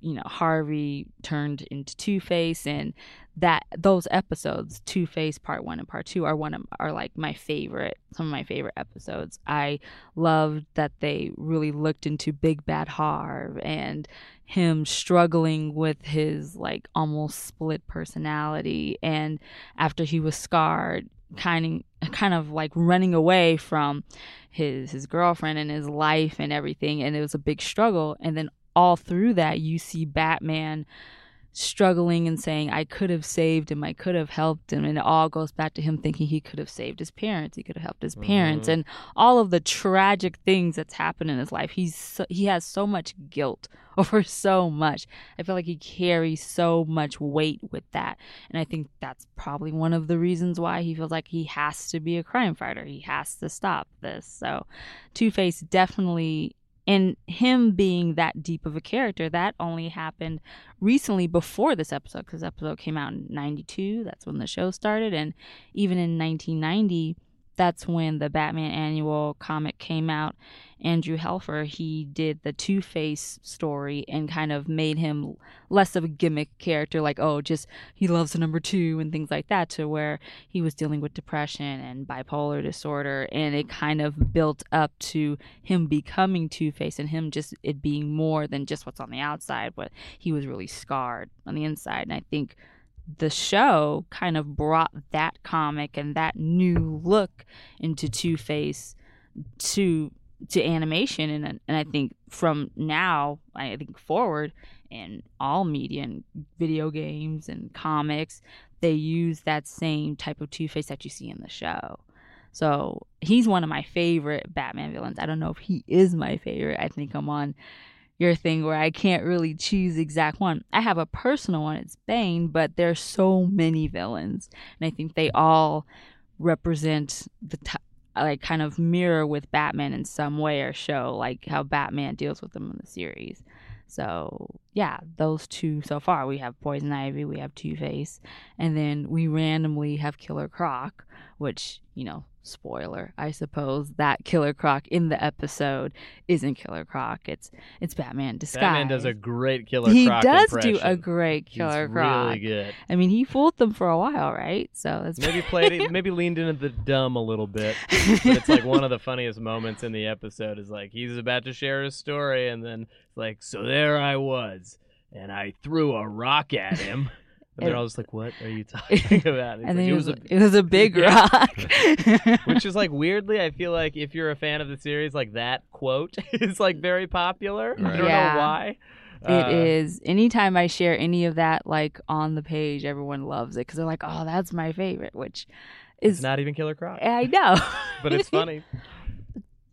you know, Harvey turned into Two Face and that those episodes, Two Face Part One and Part Two, are one of are like my favorite, some of my favorite episodes. I loved that they really looked into Big Bad Harv and him struggling with his like almost split personality and after he was scarred kind of kind of like running away from his his girlfriend and his life and everything and it was a big struggle and then all through that you see Batman struggling and saying I could have saved him I could have helped him and it all goes back to him thinking he could have saved his parents he could have helped his parents Mhm. and all of the tragic things that's happened in his life he's so, he has so much guilt over so much I feel like he carries so much weight with that and I think that's probably one of the reasons why he feels like he has to be a crime fighter. He has to stop this. So, Two Face definitely, and him being that deep of a character, that only happened recently before this episode because episode came out in 92. That's when the show started. And even in 1990, that's when the Batman annual comic came out. Andrew Helfer, he did the Two Face story and kind of made him less of a gimmick character, like, oh, just he loves the number two and things like that, to where he was dealing with depression and bipolar disorder. And it kind of built up to him becoming Two Face and him just it being more than just what's on the outside, but he was really scarred on the inside. And I think the show kind of brought that comic and that new look into Two Face to to animation and and I think from now I think forward in all media and video games and comics they use that same type of Two Face that you see in the show. So he's one of my favorite Batman villains. I don't know if he is my favorite. I think I'm on your thing where I can't really choose exact one. I have a personal one, it's Bane, but there's so many villains. And I think they all represent the t- like kind of mirror with Batman in some way or show like how Batman deals with them in the series. So yeah, those two so far. We have Poison Ivy, we have Two Face, and then we randomly have Killer Croc, which you know, spoiler, I suppose that Killer Croc in the episode isn't Killer Croc. It's it's Batman disguised. Batman does a great Killer he Croc He does do a great Killer He's Croc. Really good. I mean, he fooled them for a while, right? So that's Maybe played it, maybe leaned into the dumb a little bit. But it's like one of the funniest moments in the episode is like he's about to share his story and then like, so there I was and I threw a rock at him. And they're all just like, "What are you talking about?" and then like, it was, a, a, it was a big rock. which is like weirdly, I feel like if you're a fan of the series, like that quote is like very popular. I don't Yeah. know why. It Uh, is. Anytime I share any of that, like on the page, everyone loves it because they're like, "Oh, that's my favorite," which is not even Killer Croc, I know, but it's funny.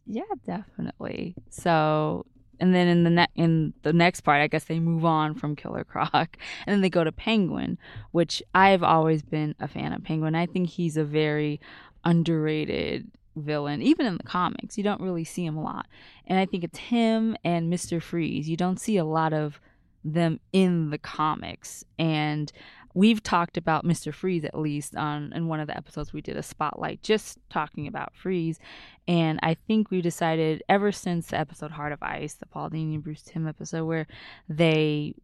yeah, definitely. So and then in the ne- in the next part, I guess they move on from Killer Croc, and then they go to Penguin, which I've always been a fan of Penguin. I think he's a very underrated villain, even in the comics. You don't really see him a lot, and I think it's him and Mister Freeze. You don't see a lot of them in the comics, and we've talked about Mr. Freeze at least on in one of the episodes we did a spotlight just talking about Freeze. And I think we decided ever since the episode Heart of Ice, the Paul Dini and Bruce Timm episode where they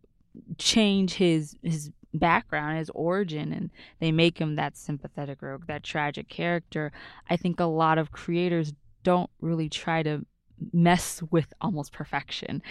change his his background, his origin, and they make him that sympathetic rogue, that tragic character. I think a lot of creators don't really try to mess with almost perfection.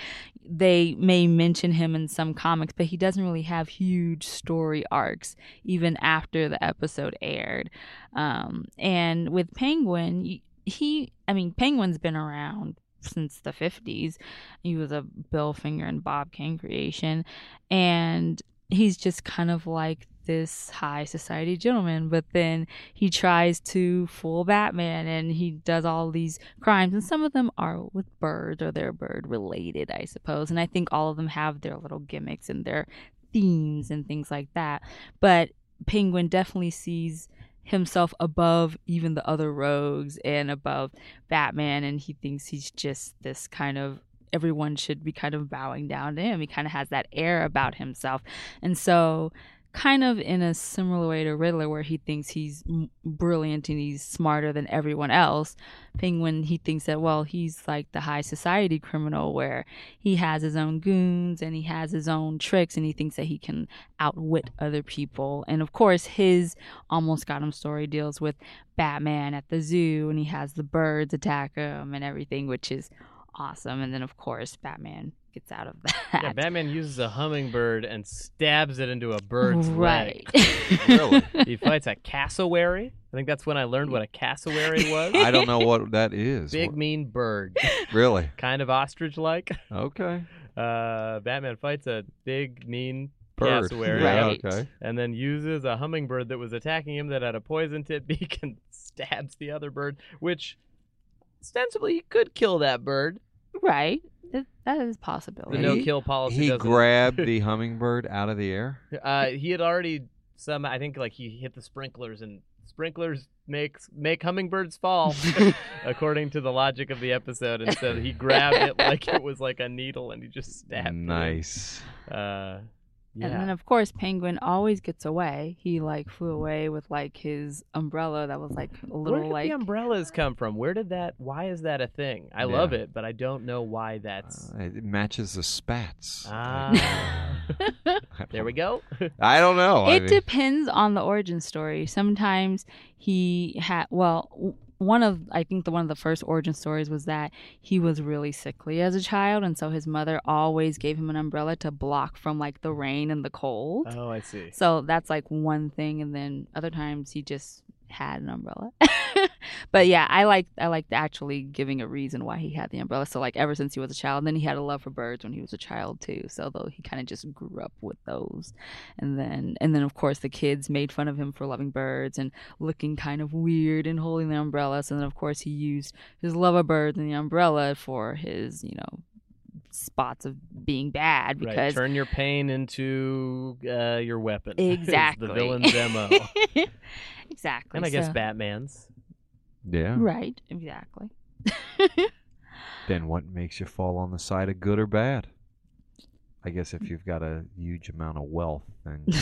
They may mention him in some comics, but he doesn't really have huge story arcs even after the episode aired. Um, and with Penguin, he, I mean, Penguin's been around since the 50s. He was a Bill Finger and Bob Kane creation. And he's just kind of like this high society gentleman, but then he tries to fool Batman and he does all these crimes, and some of them are with birds or they're bird related, I suppose. And I think all of them have their little gimmicks and their themes and things like that. But Penguin definitely sees himself above even the other rogues and above Batman, and he thinks he's just this kind of everyone should be kind of bowing down to him. He kind of has that air about himself. And so kind of in a similar way to Riddler, where he thinks he's brilliant and he's smarter than everyone else. Penguin, he thinks that, well, he's like the high society criminal where he has his own goons and he has his own tricks and he thinks that he can outwit other people. And of course, his almost got him story deals with Batman at the zoo and he has the birds attack him and everything, which is awesome. And then, of course, Batman gets out of that. Yeah, Batman uses a hummingbird and stabs it into a bird's right. leg. really? He fights a cassowary. I think that's when I learned what a cassowary was. I don't know what that is. Big What- mean bird, really? kind of ostrich-like. Okay. Uh, Batman fights a big mean Bird. cassowary, Yeah, Okay. and then uses a hummingbird that was attacking him that had a poison tip beak and stabs the other bird, which ostensibly he could kill that bird. Right. That- that is a The possibility. He- no-kill policy. He doesn't- grabbed the hummingbird out of the air. Uh, he had already some. I think like he hit the sprinklers, and sprinklers makes make hummingbirds fall, according to the logic of the episode. And so he grabbed it like it was like a needle, and he just stabbed. it. Nice. Uh, yeah. And then of course Penguin always gets away. He like flew away with like his umbrella that was like a Where little did like the umbrellas come from? Where did that? Why is that a thing? I Yeah. love it, but I don't know why that's. Uh, it matches the spats. Ah. There we go. I don't know. I it mean, depends on the origin story. Sometimes he had well w- one of I think the one of the first origin stories was that he was really sickly as a child and so his mother always gave him an umbrella to block from like the rain and the cold. oh, I see. So that's like one thing, and then other times he just had an umbrella. but yeah, I like I liked actually giving a reason why he had the umbrella. So like ever since he was a child, then he had a love for birds when he was a child too. So though he kind of just grew up with those, and then and then of course the kids made fun of him for loving birds and looking kind of weird and holding the umbrella. So then of course he used his love of birds and the umbrella for his you know spots of being bad Right. because Turn your pain into uh, your weapon. Exactly. the villain's mo. exactly. and I guess Batman's. yeah. Right, exactly. Then what makes you fall on the side of good or bad? I guess if you've got a huge amount of wealth, then you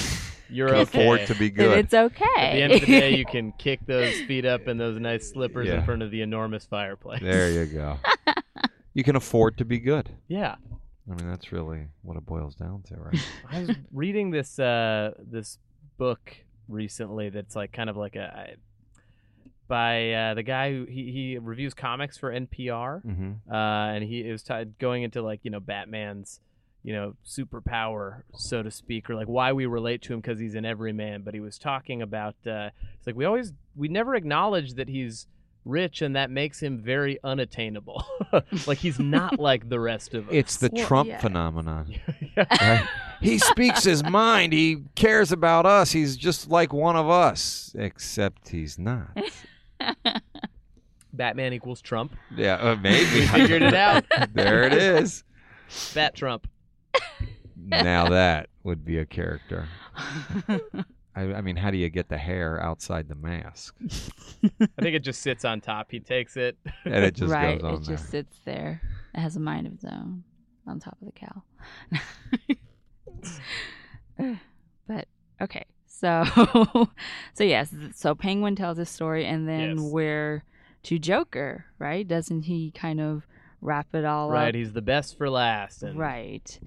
You're can okay. afford to be Then good. it's okay. At the end of the day, you can kick those feet up in those nice slippers in front of the enormous fireplace. There you go. You can afford to be good. Yeah, I mean, that's really what it boils down to, right? I was reading this uh, this book recently that's like kind of like a I- by uh, the guy who he, he reviews comics for NPR, mm-hmm. uh, and he it was t- going into like you know Batman's you know superpower so to speak, or like why we relate to him because he's an everyman. But he was talking about uh, it's like we always we never acknowledge that he's rich and that makes him very unattainable. like he's not like the rest of us. It's the Well, Trump yeah. phenomenon. Yeah. Right? he speaks his mind. He cares about us. He's just like one of us, except he's not. Batman equals Trump. Yeah, uh, maybe. We figured it out. there it is. Bat Trump. Now that would be a character. I, I mean, how do you get the hair outside the mask? I think it just sits on top. He takes it. And it just right, goes on it just sits there. It has a mind of its own on top of the cowl. but okay, so so yes, so Penguin tells his story, and then Yes. we're to Joker, right? Doesn't he kind of wrap it all Right. up? Right, He's the best for last. And Right.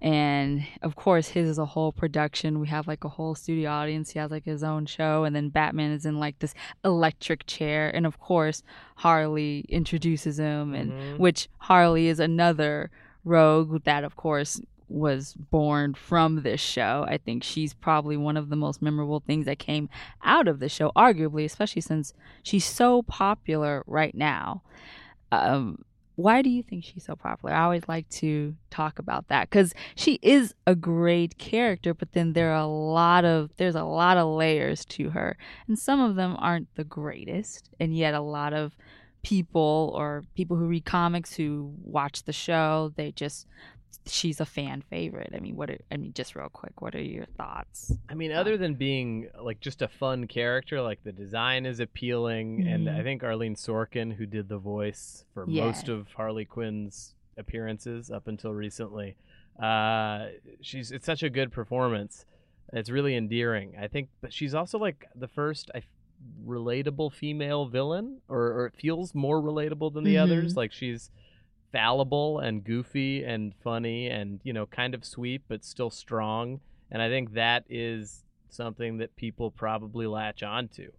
And of course, his is a whole production. We have like a whole studio audience. He has like his own show. And then Batman is in like this electric chair. And of course, Harley introduces him, and Mhm. which Harley is another rogue that, of course, was born from this show. I think she's probably one of the most memorable things that came out of the show, arguably, especially since she's so popular right now. Um, why do you think she's so popular? I always like to talk about that because she is a great character, but then there are a lot of there's a lot of layers to her, and some of them aren't the greatest, and yet a lot of people or people who read comics who watch the show they just she's a fan favorite. I mean, what? Are, I mean, just real quick, what are your thoughts? I mean, other than being like just a fun character, like the design is appealing, and Mhm. I think Arlene Sorkin, who did the voice for Yeah. most of Harley Quinn's appearances up until recently, uh, she's it's such a good performance. It's really endearing, I think. But she's also like the first I, relatable female villain, or, or it feels more relatable than the Mhm. others. Like she's fallible and goofy and funny and you know kind of sweet but still strong and i think that is something that people probably latch onto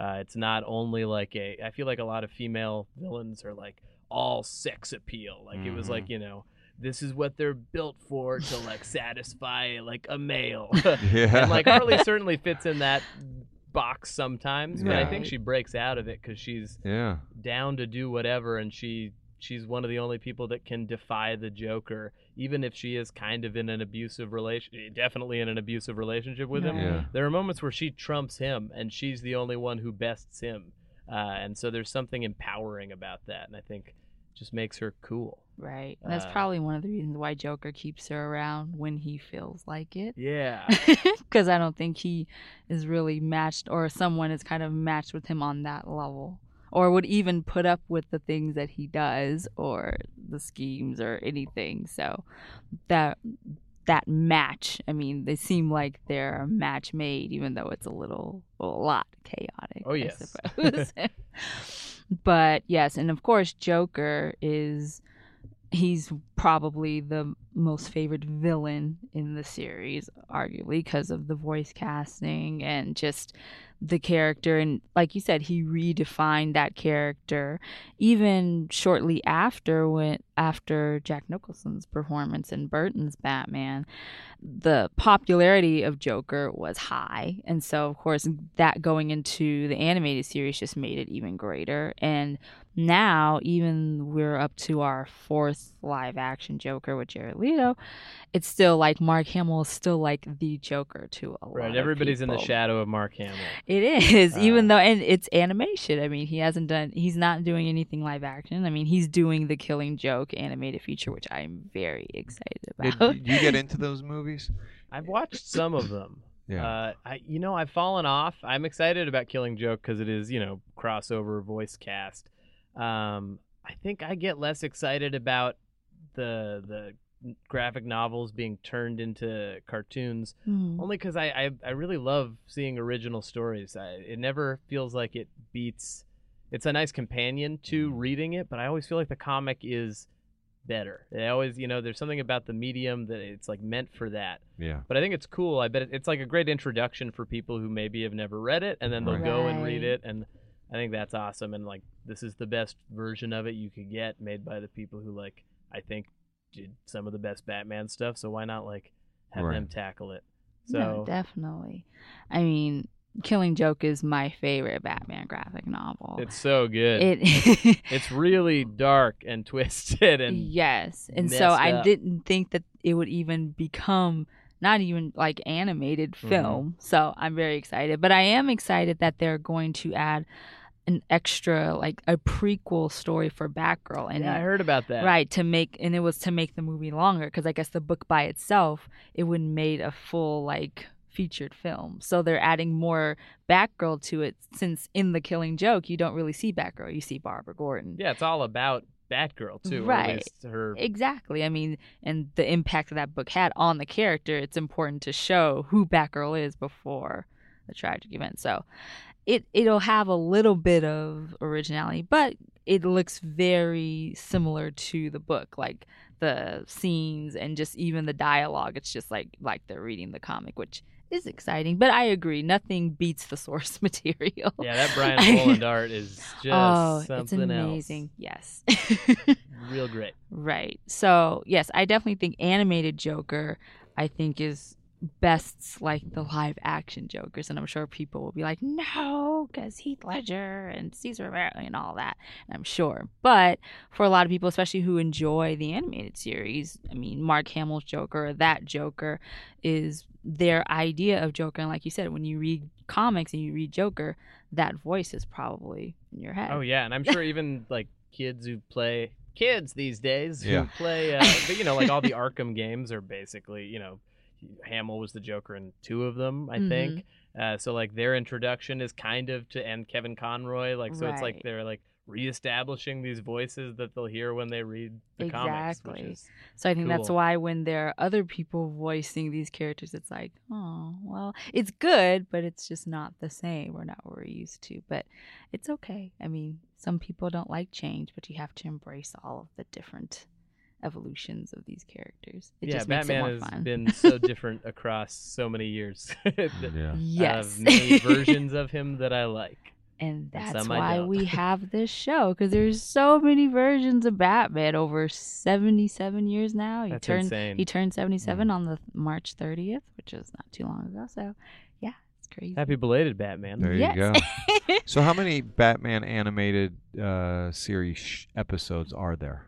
uh, it's not only like a i feel like a lot of female villains are like all sex appeal like it was Mhm. like you know this is what they're built for to like satisfy like a male Yeah. and like harley certainly fits in that box sometimes but i think she breaks out of it because she's yeah. down to do whatever and she she's one of the only people that can defy the joker even if she is kind of in an abusive relation definitely in an abusive relationship with him Yeah. there are moments where she trumps him and she's the only one who bests him uh, and so there's something empowering about that and i think just makes her cool Right. And that's Uh, probably one of the reasons why Joker keeps her around when he feels like it. yeah Because I don't think he is really matched, or someone is kind of matched with him on that level, or would even put up with the things that he does, or the schemes, or anything. So that that match, I mean, they seem like they're a match made, even though it's a little, a lot chaotic. Oh, yes. but yes, and of course, Joker is he's probably the most favorite villain in the series, arguably because of the voice casting and just the character. And like you said, he redefined that character even shortly after when after Jack Nicholson's performance in Burton's Batman. The popularity of Joker was high, and so of course that going into the animated series just made it even greater. And now even we're up to our fourth live action Joker with Jared Leto, it's still like Mark Hamill is still like the Joker to a lot right of everybody's in the shadow of mark hamill It is, even Uh, though, and it's animation. I mean, he hasn't done, he's not doing anything live action. I mean, he's doing the Killing Joke animated feature, which I'm very excited Did, about. did you get into those movies? i've watched some of them Yeah. Uh, I, you know, I've fallen off. I'm excited about Killing Joke because it is, you know, crossover voice cast. Um, I think I get less excited about the the graphic novels being turned into cartoons Hmm. only because I, I I really love seeing original stories. I, it never feels like it beats. It's a nice companion to reading it, but I always feel like the comic is better. They always, you know, there's something about the medium that it's like meant for that yeah. but I think it's cool. I bet it's like a great introduction for people who maybe have never read it, and then they'll go and read it, and I think that's awesome. And like, this is the best version of it you could get, made by the people who like I think did some of the best Batman stuff. So why not like have Right. them tackle it? no, So definitely. I mean, Killing Joke is my favorite Batman graphic novel. it's so good. it it's really dark and twisted, and yes, and so I up. didn't think that it would even become not even like animated Mhm. film. So I'm very excited, but I am excited that they're going to add an extra like a prequel story for Batgirl and yeah, I heard about that. right to make and it was to make the movie longer because I guess the book by itself it wouldn't made a full like featured film. So they're adding more Batgirl to it since in the Killing Joke you don't really see Batgirl, you see Barbara Gordon. Yeah, it's all about Batgirl too. Right. her. Exactly. I mean, and the impact that that book had on the character, it's important to show who Batgirl is before the tragic event. So it it'll have a little bit of originality, but it looks very similar to the book, like the scenes and just even the dialogue. It's just like like they're reading the comic, which is exciting. But I agree, nothing beats the source material. Yeah, that Brian Bolland art is just oh, it's something amazing. Yes. Real great. Right. So, yes, I definitely think animated Joker, I think, is best like the live action Jokers. And I'm sure people will be like, no, because Heath Ledger and Cesar Romero and all that. And I'm sure. But for a lot of people, especially who enjoy the animated series, I mean, Mark Hamill's Joker, that Joker is their idea of Joker. And like you said, when you read comics and you read Joker, that voice is probably in your head. Oh yeah, and I'm sure even like kids who play kids these days Yeah. who play, uh, but you know, like all the Arkham games are basically, you know, Hamill was the Joker in two of them, I think. Uh, so like their introduction is kind of to and Kevin Conroy, like so it's like they're like reestablishing these voices that they'll hear when they read the comics. Exactly. Which So I think that's why when there are other people voicing these characters, it's like, oh, well, it's good, but it's just not the same or not what we're used to. But it's okay. I mean, some people don't like change, but you have to embrace all of the different evolutions of these characters. It yeah, just makes it Batman more has fun. been so different across so many years. Yeah. yes. Of many versions of him that I like. and and that's some why we have this show because there's so many versions of Batman over 77 years now. He That's turned insane. He turned 77 on the March 30th, which is not too long ago. So, yeah, it's crazy. Happy belated Batman. There yes. you go. So, how many Batman animated uh, series sh- episodes are there?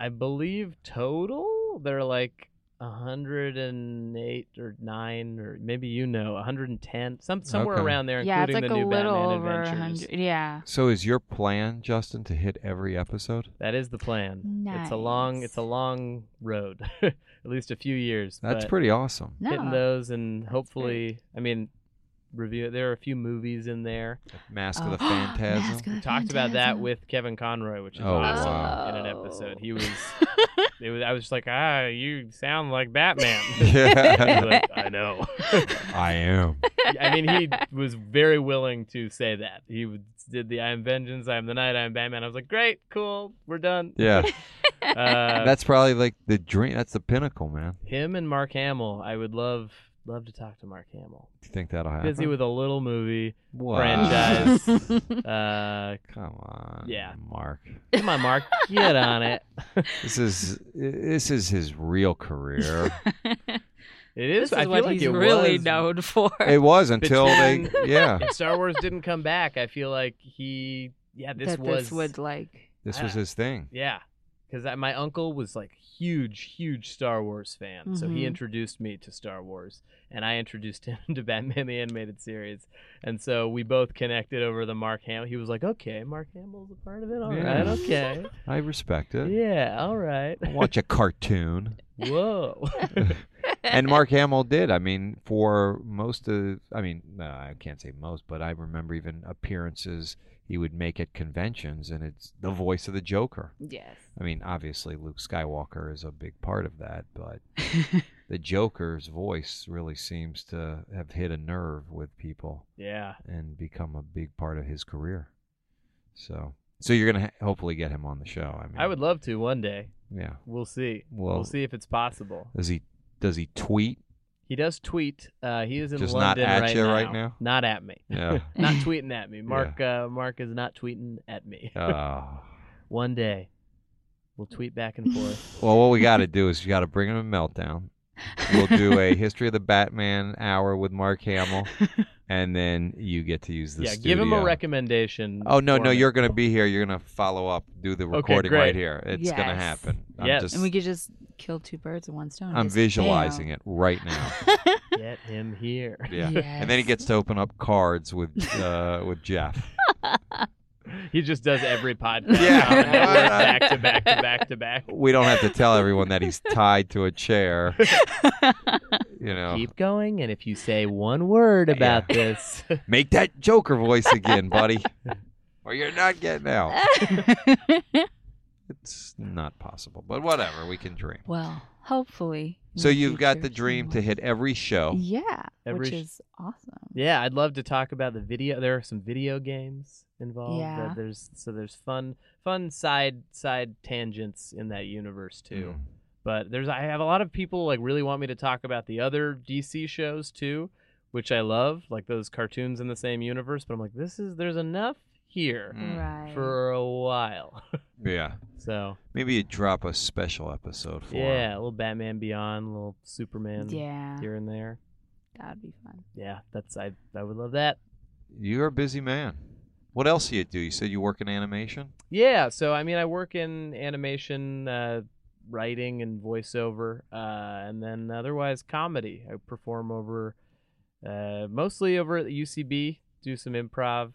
I believe total they're like 108 or 9 or maybe you know 110 some somewhere Okay. around there yeah, it's including like the a new little Batman over Adventures. 100. Yeah. So, is your plan, Justin, to hit every episode? That is the plan. Nice. It's a long it's a long road. At least a few years. That's pretty awesome. No. hitting those and hopefully I mean review there are a few movies in there. Mask Oh, of the Phantasm. Mask of We the talked about that Phantasm. with Kevin Conroy, which is Oh, awesome wow. in an episode. He was it was I was just like, "Ah, you sound like Batman." Yeah. Like, I know. I am. I mean, he was very willing to say that. He would, did the I am vengeance, I am the night, I am Batman. I was like, great, cool, we're done. Yeah. Uh, That's probably like the dream. That's the pinnacle, man. him and Mark Hamill. I would love love to talk to Mark Hamill. Do you think that'll happen? Busy with a little movie. Wow. franchise. Uh, Come on. Yeah. Mark. come on, Mark, get on it. This is this is his real career. It is. this is I feel what like he's it really was, known for. it was until they yeah. If Star Wars didn't come back, I feel like he. Yeah, this that was. this would like. This was his thing. Yeah, because my uncle was like huge, huge Star Wars fan, so he Mhm. introduced me to Star Wars, and I introduced him to Batman the Animated Series, and so we both connected over the Mark Hamill. He was like, "Okay, Mark Hamill's a part of it. All right, Yeah. okay, I respect it. yeah, all right." I watch a cartoon. Whoa. and Mark Hamill did. I mean, for most of, I mean, no, I can't say most, but I remember even appearances he would make at conventions, and it's the voice of the Joker. Yes. I mean, obviously Luke Skywalker is a big part of that, but the Joker's voice really seems to have hit a nerve with people yeah, and become a big part of his career. So, so you're gonna ha- hopefully get him on the show. I mean, I would love to one day. Yeah. We'll see. Well, we'll see if it's possible. Does he? Does he tweet? He does tweet. Uh, he is in Just not London at right, you now. right now? Not at me. Yeah. not tweeting at me. Mark. Uh, Mark is not tweeting at me. Oh. One day, we'll tweet back and forth. Well, what we got to do is you got to bring him a meltdown. We'll do a history of the Batman hour with Mark Hamill, and then you get to use the yeah, studio. give him a recommendation. Oh no, no, me. you're going to be here. You're going to follow up, do the recording right here. It's going to happen. I'm Yes. just, and we could just kill two birds with one stone. I'm Just visualizing bam. it right now. get him here. Yeah, and then he gets to open up cards with uh, with Jeff. He just does every podcast. Yeah. on the network back to back to back to back. we don't have to tell everyone that he's tied to a chair. You know, Keep going, and if you say one word about this, make that Joker voice again, buddy, or you're not getting out. It's not possible, but whatever. We can dream. well, hopefully. So you've got the dream to hit every show. Yeah, Every which sh- is awesome. yeah, I'd love to talk about the video. There are some video games involved. Yeah. that There's so there's fun fun side side tangents in that universe too. Mm. But there's I have a lot of people like really want me to talk about the other DC shows too, which I love, like those cartoons in the same universe. But I'm like, this is there's enough here. Right. for a while. Yeah, so maybe you drop a special episode for him. yeah, a little Batman Beyond, a little Superman yeah, here and there. that'd be fun. Yeah, that's I I would love that. You're a busy man. What else do you do? You said you work in animation. Yeah, so I mean, I work in animation, uh, writing, and voiceover, uh, and then otherwise comedy. I perform over, uh, mostly over at the UCB. Do some improv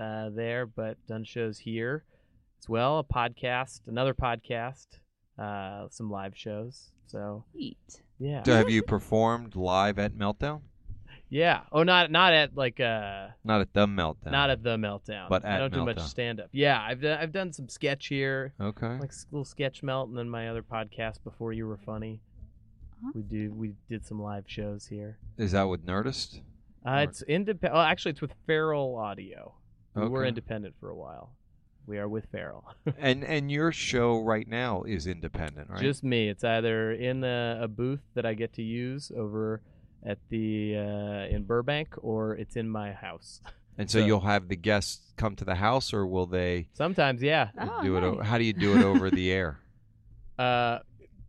uh, there, but done shows here as well. A podcast, another podcast, uh, some live shows. So Sweet. yeah, So have you performed live at Meltdown? yeah. Oh, not not at like uh, Not at the Meltdown. not at the meltdown, But I don't do much Meltdown. stand up. Yeah, I've done I've done some sketch here. Okay. like s- little sketch melt and then my other podcast before you were funny we do we did some live shows here Is that with Nerdist? uh, Or- it's independent oh, actually it's with feral audio we were independent for a while we are with feral and and your show right now is independent, right? just me it's either in a, a booth that i get to use over at the uh, in burbank or it's in my house and so, so- you'll have the guests come to the house, or will they sometimes yeah Oh, do it? o- How do you do it over the air? uh,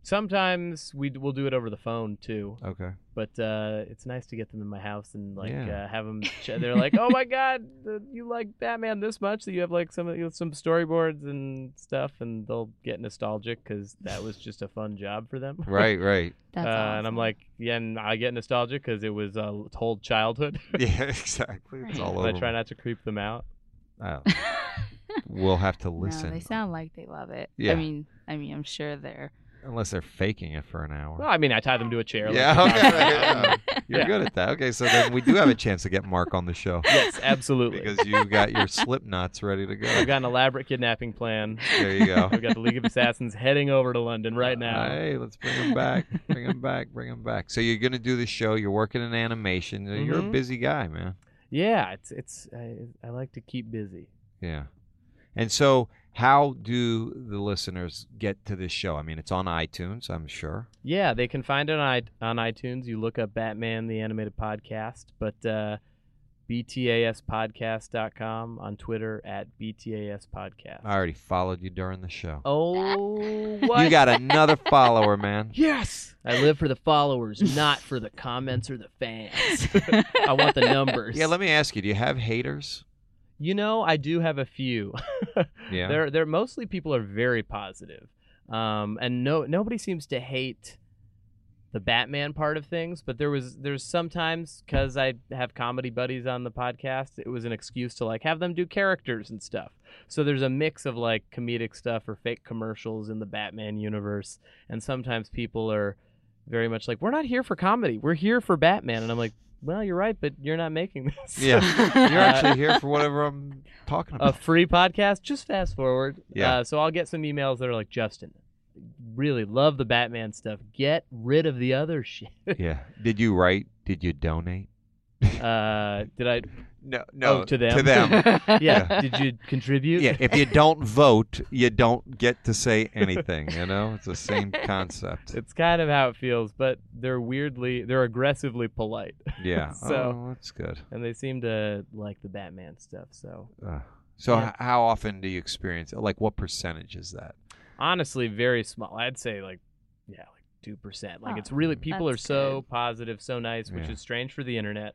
sometimes we we'll do it over the phone too Okay. but uh, it's nice to get them in my house and like Yeah. uh, have them. Ch- they're like, "Oh my god, uh, you like Batman this much that you have like some you know, some storyboards and stuff," and they'll get nostalgic because that was just a fun job for them. Right. Right. That's uh, awesome. And I'm like, yeah, and I get nostalgic because it was a whole childhood. yeah. Exactly. It's all over. I over. try not to creep them out. Uh, we'll have to no, listen, they sound like they love it. Yeah. I mean, I mean, I'm sure they're. Unless they're faking it for an hour. Well, I mean, I tie them to a chair. yeah. we Okay. right, yeah. You're Yeah. good at that. Okay. So then we do have a chance to get Mark on the show yes, absolutely. because you got your slip knots ready to go. I've got an elaborate kidnapping plan. There you go. We've got the League of Assassins heading over to London right now. Hey, let's bring him back. Bring him back. Bring him back. So you're gonna do the show. You're working in animation. You're a Mhm. busy guy, man. Yeah, it's it's I, I like to keep busy. Yeah. And so, how do the listeners get to this show? I mean, it's on iTunes, I'm sure. Yeah, they can find it on i- on iTunes. You look up Batman the Animated Podcast, but uh, btaspodcast.com on Twitter at btas podcast. I already followed you during the show. Oh, what? You got another follower, man. yes. I live for the followers, not for the comments or the fans. I want the numbers. Yeah, let me ask you: Do you have haters? You know, I do have a few. Yeah. They're they're mostly people are very positive. Um, and no nobody seems to hate the Batman part of things, but there was there's sometimes cuz I have comedy buddies on the podcast, it was an excuse to like have them do characters and stuff. So there's a mix of like comedic stuff or fake commercials in the Batman universe, and sometimes people are very much like we're not here for comedy. We're here for Batman and I'm like, "Well, you're right, but you're not making this." Yeah. You're Uh, actually here for whatever I'm talking about. a free podcast, just fast forward. Yeah. Uh, so I'll get some emails that are like, Justin, really love the Batman stuff. Get rid of the other shit. yeah. Did you write? Did you donate? Uh, did I? No, no. Oh, to them? To them. Yeah. did you contribute? yeah. If you don't vote, you don't get to say anything. You know, it's the same concept. It's kind of how it feels, but they're weirdly, they're aggressively polite, Yeah. So- oh, that's good. and they seem to like the Batman stuff. So Uh, so, Yeah. h- how often do you experience? it? Like, what percentage is that? honestly, very small. I'd say like, yeah, like two percent. Like Oh, it's really people are that's so positive, so nice, which Yeah. is strange for the internet.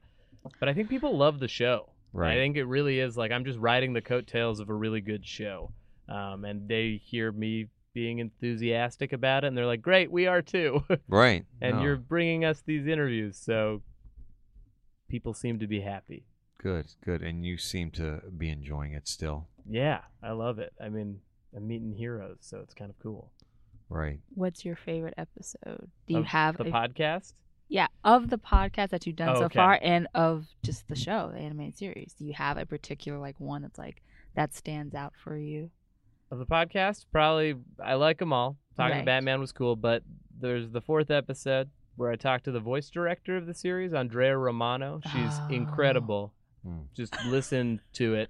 But I think people love the show. Right. I think it really is like I'm just riding the coattails of a really good show, um, and they hear me being enthusiastic about it, and they're like, "Great, we are too." right. and No, you're bringing us these interviews, so people seem to be happy. good, good. And you seem to be enjoying it still, Yeah, I love it. I mean, I'm meeting heroes, so it's kind of cool. right? What's your favorite episode? Do you Of have the a- podcast? Yeah, of the podcast that you've done Oh, so okay. far, and of just the show, the animated series. Do you have a particular like one that's like that stands out for you? of the podcast. Probably I like them all. Talking to Batman was cool, but there's the fourth episode where I talked to the voice director of the series, Andrea Romano. She's Oh. incredible. Hmm. Just listen to it.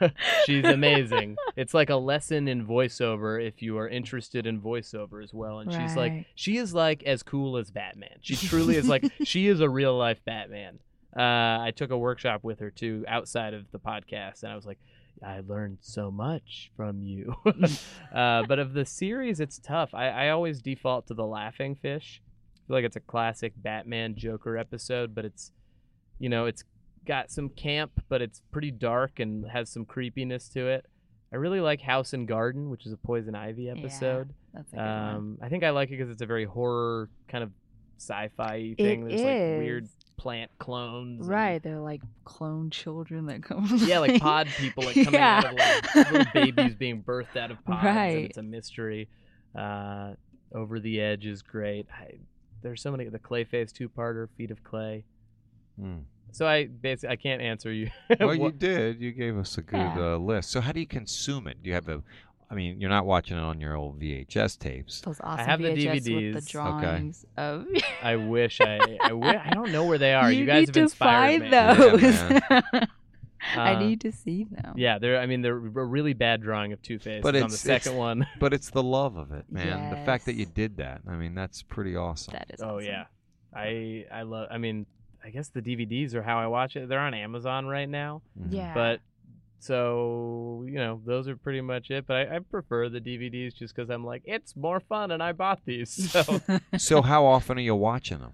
She's amazing. It's like a lesson in voiceover if you are interested in voiceover as well. And she's like she is like as cool as Batman. She truly is like she is a real life Batman. Uh, I took a workshop with her too outside of the podcast, and I was like, I learned so much from you. uh, but of the series, it's tough. I, I always default to the laughing fish. I feel like it's a classic Batman Joker episode, but it's you know it's got some camp, but it's pretty dark and has some creepiness to it. I really like House and Garden, which is a Poison Ivy episode. That's a good one. Um, I think I like it because it's a very horror kind of sci-fi thing. There's like weird plant clones. and- Right, they're like clone children that come. yeah, like pod people like coming out of like little babies being birthed out of pods. And Right. it's a mystery. Uh, Over the Edge is great. I, there's so many. The Clayface two-parter, Feet of Clay. Hmm. So I basically I can't answer you. Well, you did. You gave us a good Yeah. uh, list. So how do you consume it? Do you have a? I mean, you're not watching it on your old VHS tapes. Those awesome have the VHS with DVDs. the Okay. drawings of. I wish I I, don't know where they are. You, you guys need have to inspired find me. Yeah, those. I Uh, need to see them. Yeah, they're. I mean, they're a really bad drawing of Two Face. But on the second it's- one. But it's the love of it, man. The fact that you did that. I mean, that's pretty awesome. That is. Oh awesome. yeah, I I love. I mean, I guess the DVDs are how I watch it. They're on Amazon right now, Mhm. Yeah. but so you know those are pretty much it. But I, I prefer the DVDs just because I'm like it's more fun and I bought these. So So how often are you watching them?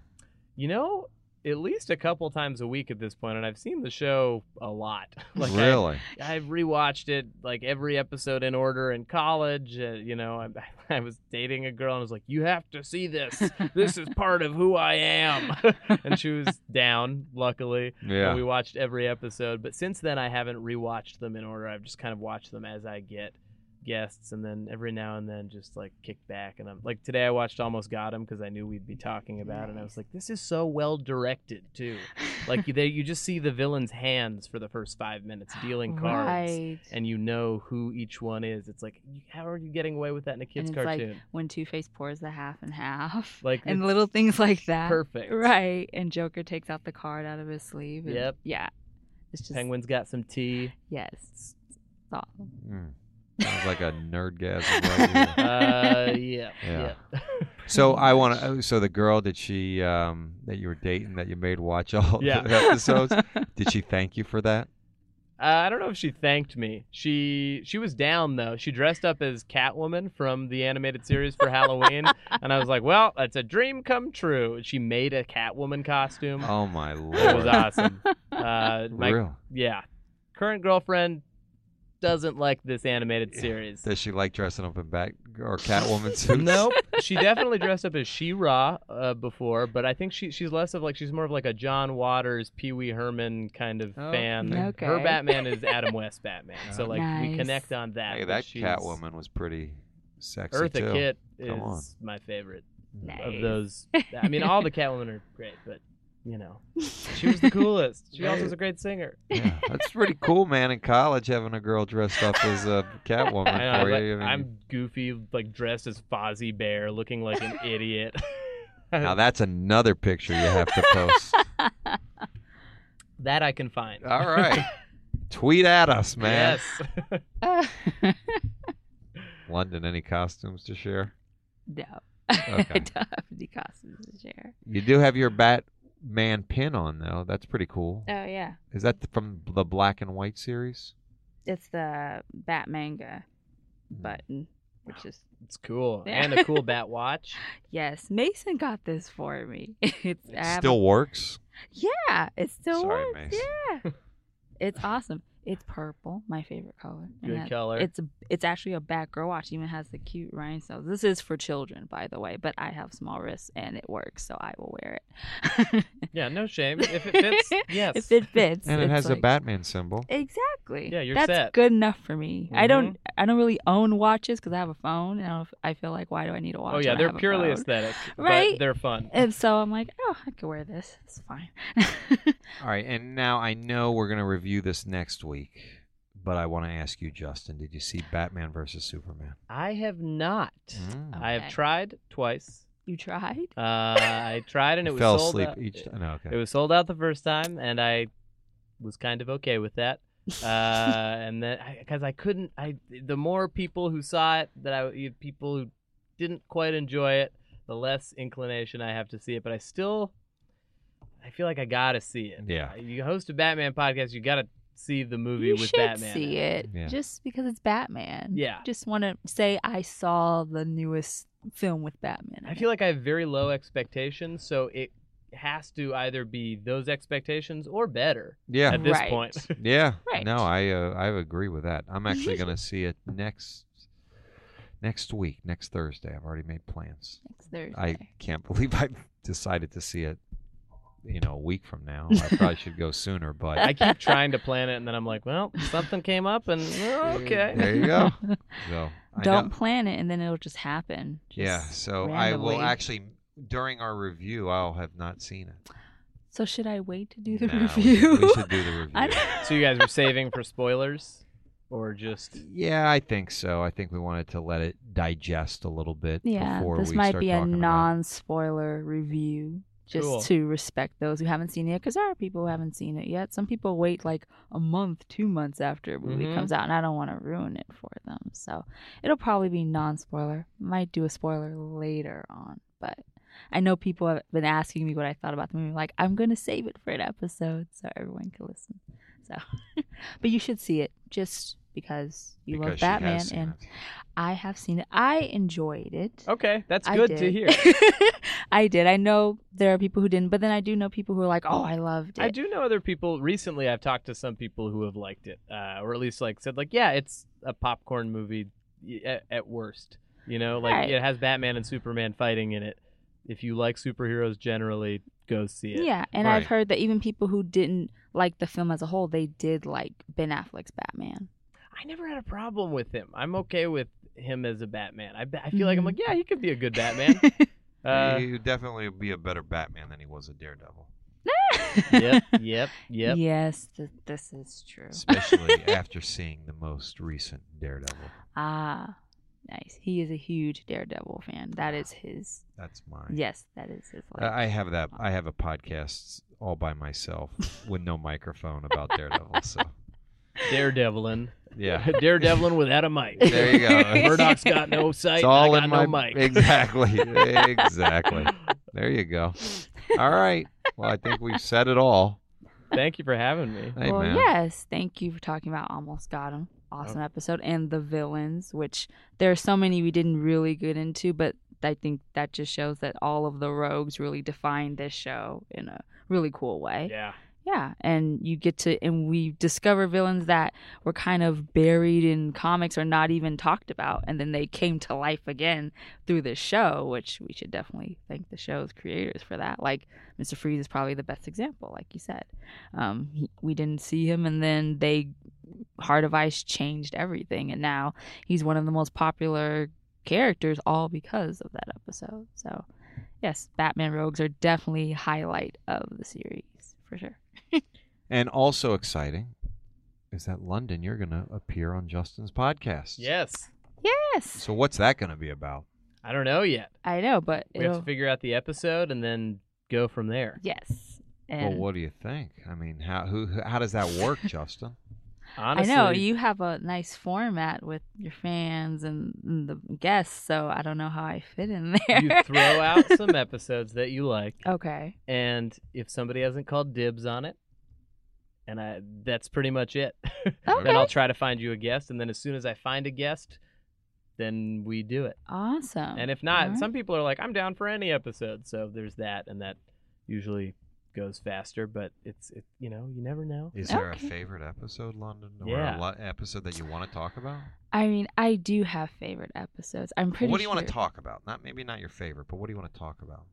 you know, at least a couple times a week at this point, and I've seen the show a lot. like really? I've rewatched it like every episode in order in college. Uh, you know, I, I was dating a girl and I was like, "You have to see this. This is part of who I am." and she was down, luckily. yeah. We watched every episode, but since then I haven't rewatched them in order. I've just kind of watched them as I get guests, and then every now and then just like kick back. And I'm like today I watched Almost Got 'Im because I knew we'd be talking about it, and I was like, "This is so well directed too." like you, they, you just see the villain's hands for the first five minutes dealing cards Right. and you know who each one is. It's like, how are you getting away with that in a kid's it's like when Two Face pours the half and half, Like, and little things like that. perfect. Right. And Joker takes out the card out of his sleeve. and- Yep. Yeah. It's just Penguin's got some tea. yes. It's awesome. Mm. Sounds like a nerdgasm right. Uh, yeah, Yeah. yeah. So I want to. So the girl that she um, that you were dating that you made watch all Yeah. the episodes. did she thank you for that? Uh, I don't know if she thanked me. She she was down though. She dressed up as Catwoman from the animated series for Halloween, and I was like, "Well, that's a dream come true." She made a Catwoman costume. Oh my lord! it was awesome. Uh, my, Real. yeah, current girlfriend doesn't like this animated series. Does she like dressing up in Bat or Catwoman suits? nope. She definitely dressed up as She-Ra uh, before, but I think she she's less of like she's more of like a John Waters, Pee Wee Herman kind of Oh, fan. okay. Her Batman is Adam West Batman, so like we Nice. connect on that. Hey, but that she's- Catwoman was pretty sexy Eartha too. Kitt is Come on. my favorite Nice. of those. I mean, all the Catwomen are great, but you know, she was the coolest. She also was a great singer. Yeah, that's pretty cool, man. In college, having a girl dressed up as a Catwoman I know, for like, you. I mean, I'm goofy, like dressed as Fozzie Bear, looking like an idiot. now that's another picture you have to post. that I can find. All right, tweet at us, man. Yes. Londyn, any costumes to share? no. Okay. I don't have any costumes to share. You do have your Batman pin on though. That's pretty cool. Oh yeah. Is that from the black and white series? It's the Bat manga Hmm. button, which is It's cool. Yeah. And a cool bat watch. yes. Mason got this for me. It's It have still works. yeah. It still Sorry, works. Mason. Yeah. it's awesome. It's purple, my favorite color. Good that- color. It's a, it's actually a Batgirl watch. Even has the cute rhinestones. This is for children, by the way, but I have small wrists and it works, so I will wear it. Yeah, no shame. If it fits, yes. if it fits, And it it's has a Batman symbol. Exactly. Yeah, you're That's set. good enough for me. I Mhm. don't. I don't really own watches because I have a phone, and I, feel like why do I need a watch? oh yeah, when they're have purely aesthetic, Right? but they're fun. And so I'm like, oh, I could wear this. It's fine. All right, and now I know we're going to review this next week, but I want to ask you, Justin, did you see Batman versus Superman? I have not. Mm. I have Okay. tried twice. you tried? Uh, I tried and it You was fell sold asleep out. each time. No, okay. It was sold out the first time, and I was kind of okay with that. Uh, and then because I, couldn't, I the more people who saw it that I you- people who didn't quite enjoy it, the less inclination I have to see it. But I still, I feel like I gotta see it. Yeah. You host a Batman podcast, you gotta see the movie you with should Batman. see in it Yeah. just because it's Batman. Yeah. Just want to say I saw the newest film with Batman. in I it. feel like I have very low expectations, so it has to either be those expectations or better yeah, at this Right. point. yeah. Right. No, I uh, I agree with that. I'm actually going to see it next next week, next Thursday. I've already made plans. Next Thursday. I can't believe I decided to see it. You know, a week from now. I probably should go sooner, but I keep trying to plan it, and then I'm like, well, something came up, and oh, okay. There you go. So Don't know- plan it, and then it'll just happen. Yeah. Just So I will actually during our review. I'll have not seen it. So should I wait to do the Nah, we should- review? We should, do the review. I- So you guys are saving for spoilers, or just Yeah, I think so. I think we wanted to let it digest a little bit yeah, before this we might start be a talking about it. non-spoiler review, just Cool. to respect those who haven't seen it, because there are people who haven't seen it yet. Some people wait like a month, two months after a movie Mhm. comes out, and I don't want to ruin it for them. So it'll probably be non-spoiler. Might do a spoiler later on, but. I know people have been asking me what I thought about the movie. Like, I'm going to save it for an episode so everyone can listen. So, but you should see it just because you because love Batman, and it. I have seen it. I enjoyed it. okay. That's I good did. to hear. I did. I know there are people who didn't, but then I do know people who are like, "Oh, I loved it." I do know other people. Recently, I've talked to some people who have liked it, uh, or at least like said like, yeah, it's a popcorn movie at, at worst. You know, like Right. it has Batman and Superman fighting in it. If you like superheroes generally, go see it. Yeah, and Right. I've heard that even people who didn't like the film as a whole, they did like Ben Affleck's Batman. I never had a problem with him. I'm okay with him as a Batman. I, I feel like I'm Mhm. like, yeah, he could be a good Batman. Uh, he would definitely be a better Batman than he was a Daredevil, yep, yep, yep. Yes, th- this is true. especially after seeing the most recent Daredevil. Ah, nice. He is a huge Daredevil fan. That is his. That's mine. Yes, that is his. Like, I I have that. I have a podcast all by myself with no microphone about Daredevil. So Daredevilin. yeah, Daredevilin without a mic. there you go. Murdock's got no sight. It's all I got in no my mic. exactly, exactly. There you go. All right. Well, I think we've said it all. Thank you for having me. Hey well, man. yes. Thank you for talking about Almost Got 'Im. Awesome oh. episode. And the villains, which there are so many we didn't really get into, but I think that just shows that all of the rogues really define this show in a really cool way. Yeah. Yeah, and you get to, and we discover villains that were kind of buried in comics or not even talked about, and then they came to life again through this show, which we should definitely thank the show's creators for that. Like Mr. Freeze is probably the best example, like you said. Um, he, we didn't see him, and then they Heart of Ice changed everything, and now he's one of the most popular characters, all because of that episode. So, yes, Batman Rogues are definitely highlight of the series for sure. And also exciting is that Londyn, you're going to appear on Justin's podcast. Yes. Yes, So what's that going to be about? I don't know yet. I know, but We have it'll to figure out the episode and then go from there. yes. well, what do you think? I mean, how who how does that work, Justin? Honestly, I know you have a nice format with your fans and, and the guests, so I don't know how I fit in there. you throw out some episodes that you like, okay. and if somebody hasn't called dibs on it, and I, that's pretty much it. Okay. then I'll try to find you a guest, and then as soon as I find a guest, then we do it. Awesome. And if not, Alright. some people are like, "I'm down for any episode," so there's that, and that usually goes faster, but it's it you know you never know. Is there Okay. a favorite episode, Londyn, or Yeah. a lo- episode that you want to talk about? I mean, I do have favorite episodes. I'm pretty. what do you want to talk about? Not maybe not your favorite, but what do you want to talk about?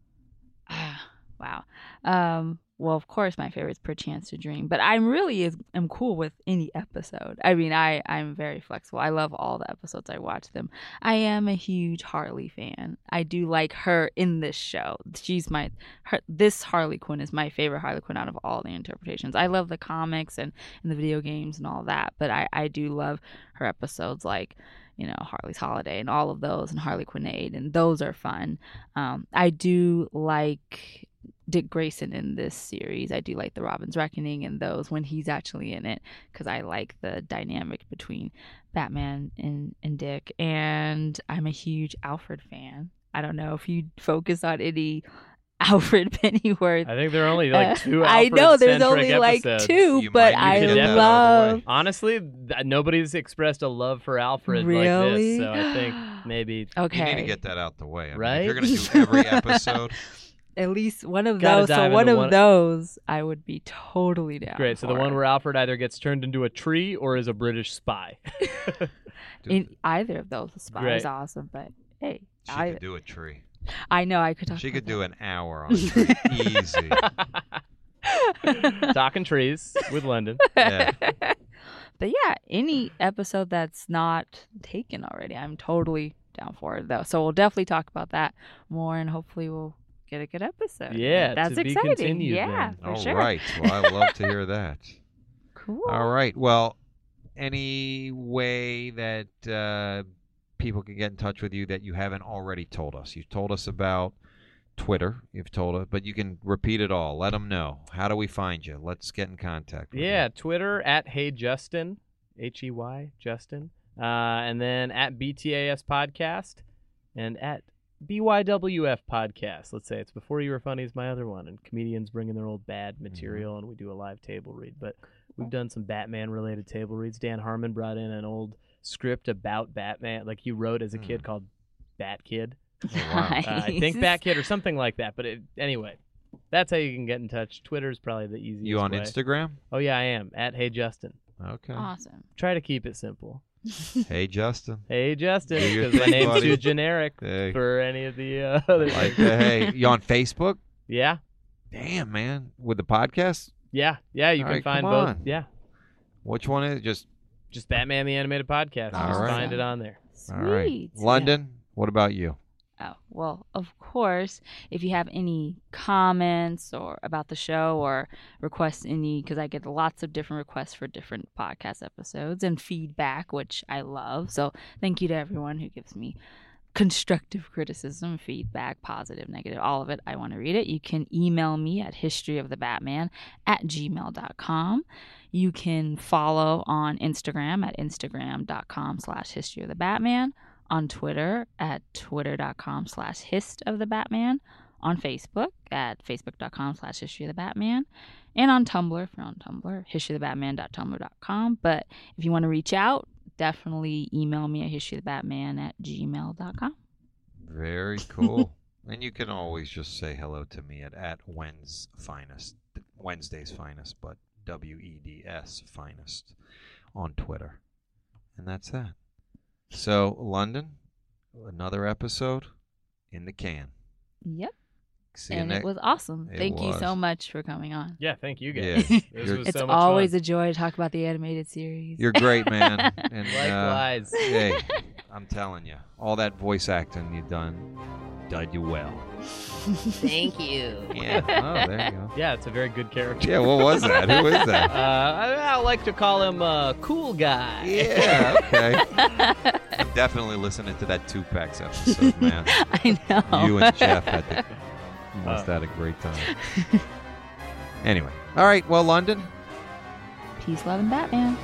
Ah, wow. Um, well, of course, my favorite is Perchance to Dream, but I'm really is am cool with any episode. I mean, I I'm very flexible. I love all the episodes. I watch them. I am a huge Harley fan. I do like her in this show. She's my her. This Harley Quinn is my favorite Harley Quinn out of all the interpretations. I love the comics and, and the video games and all that, but I I do love her episodes like you know Harley's Holiday and all of those and Harlequinade and those are fun. Um, I do like Dick Grayson in this series. I do like the Robin's Reckoning and those when he's actually in it because I like the dynamic between Batman and, and Dick. And I'm a huge Alfred fan. I don't know if you focus on any Alfred Pennyworth. I think there are only like Uh, two. I know there's Alfred-centric only like two, You but might I need to get that out of the love. Honestly, th- nobody's expressed a love for Alfred like Really? this, so I think maybe Okay. You need to get that out the way. I mean, Right? if you're going to do every episode, At least one of Gotta those. So one of one- those, I would be totally down. For Great. So the one where Alfred either gets turned into a tree or is a British spy. in either of those, the spy Great. is awesome. But hey, she I could do a tree. I know I could talk. She about could do an hour on tree. Easy. Talking trees with Londyn. Yeah. but yeah, any episode that's not taken already, I'm totally down for it though. So we'll definitely talk about that more, and hopefully we'll get a good episode. Yeah, that's to be exciting. continued yeah, then. for All sure. right. Well, I love to hear that. Cool. All right. Well, any way that uh, people can get in touch with you that you haven't already told us? You've told us about Twitter. You've told us, but you can repeat it all. Let them know. How do we find you? Let's get in contact. With Yeah, Twitter at Hey Justin, H E Y Justin, uh, and then at BTAS Podcast, and at BYWF Podcast. Let's say it's Before You Were Funny is my other one, and comedians bring in their old bad material, and we do a live table read. But we've done some Batman related table reads. Dan Harmon brought in an old script about Batman, like you wrote as a kid Hmm. called Bat Kid. Oh, wow. Uh, I think Nice. Bat Kid or something like that. But it, anyway. That's how you can get in touch. Twitter's probably the easiest. You on way. Instagram? Oh yeah, I am at Hey Justin. Okay. Awesome. Try to keep it simple. Hey, Justin. Hey Justin, because my name's buddy. too generic Hey. for any of the uh, other. Like, things. uh, hey, you on Facebook? Yeah, Damn, man. With the podcast? yeah, yeah. You All can right, find both. on. Yeah, Which one is it? Just just Batman the Animated Podcast. All just right. find it on there. Sweet. all right. Londyn. What about you? Oh, well, of course, if you have any comments or about the show or requests any because I get lots of different requests for different podcast episodes and feedback, which I love. So, thank you to everyone who gives me constructive criticism, feedback, positive, negative, all of it. I want to read it. You can email me at historyofthebatman at gmail.com. You can follow on Instagram at instagram.com slash history of on Twitter at twitter.com slash hist of the Batman, on Facebook at facebook.com slash history of the Batman, and on Tumblr, if you're on Tumblr, historyofthebatman.tumblr.com. But if you want to reach out, definitely email me at historyofthebatman at gmail.com. Very cool. and you can always just say hello to me at, at Wednesday's finest, Wednesday's finest, but W E D S finest on Twitter. And that's that. So, Londyn, another episode in the can. Yep. See and it was awesome. It Thank you so much for coming on. Yeah, thank you Yeah. guys. This was It's so much always fun. a joy to talk about the animated series. You're great, man. And, uh, Likewise. hey, I'm telling you, all that voice acting you've done, done you well. Thank you. Yeah. Oh, there you go. yeah, it's a very good character. Yeah. What was that? Who is Uh, that? I, I like to call him uh, Cool Guy. Yeah. Okay. I'm definitely listening to that two packs episode, man. I know. You and Jeff had the, you must Uh. have had a great time. Anyway, all right. Well, Londyn, Peace, love, and Batman.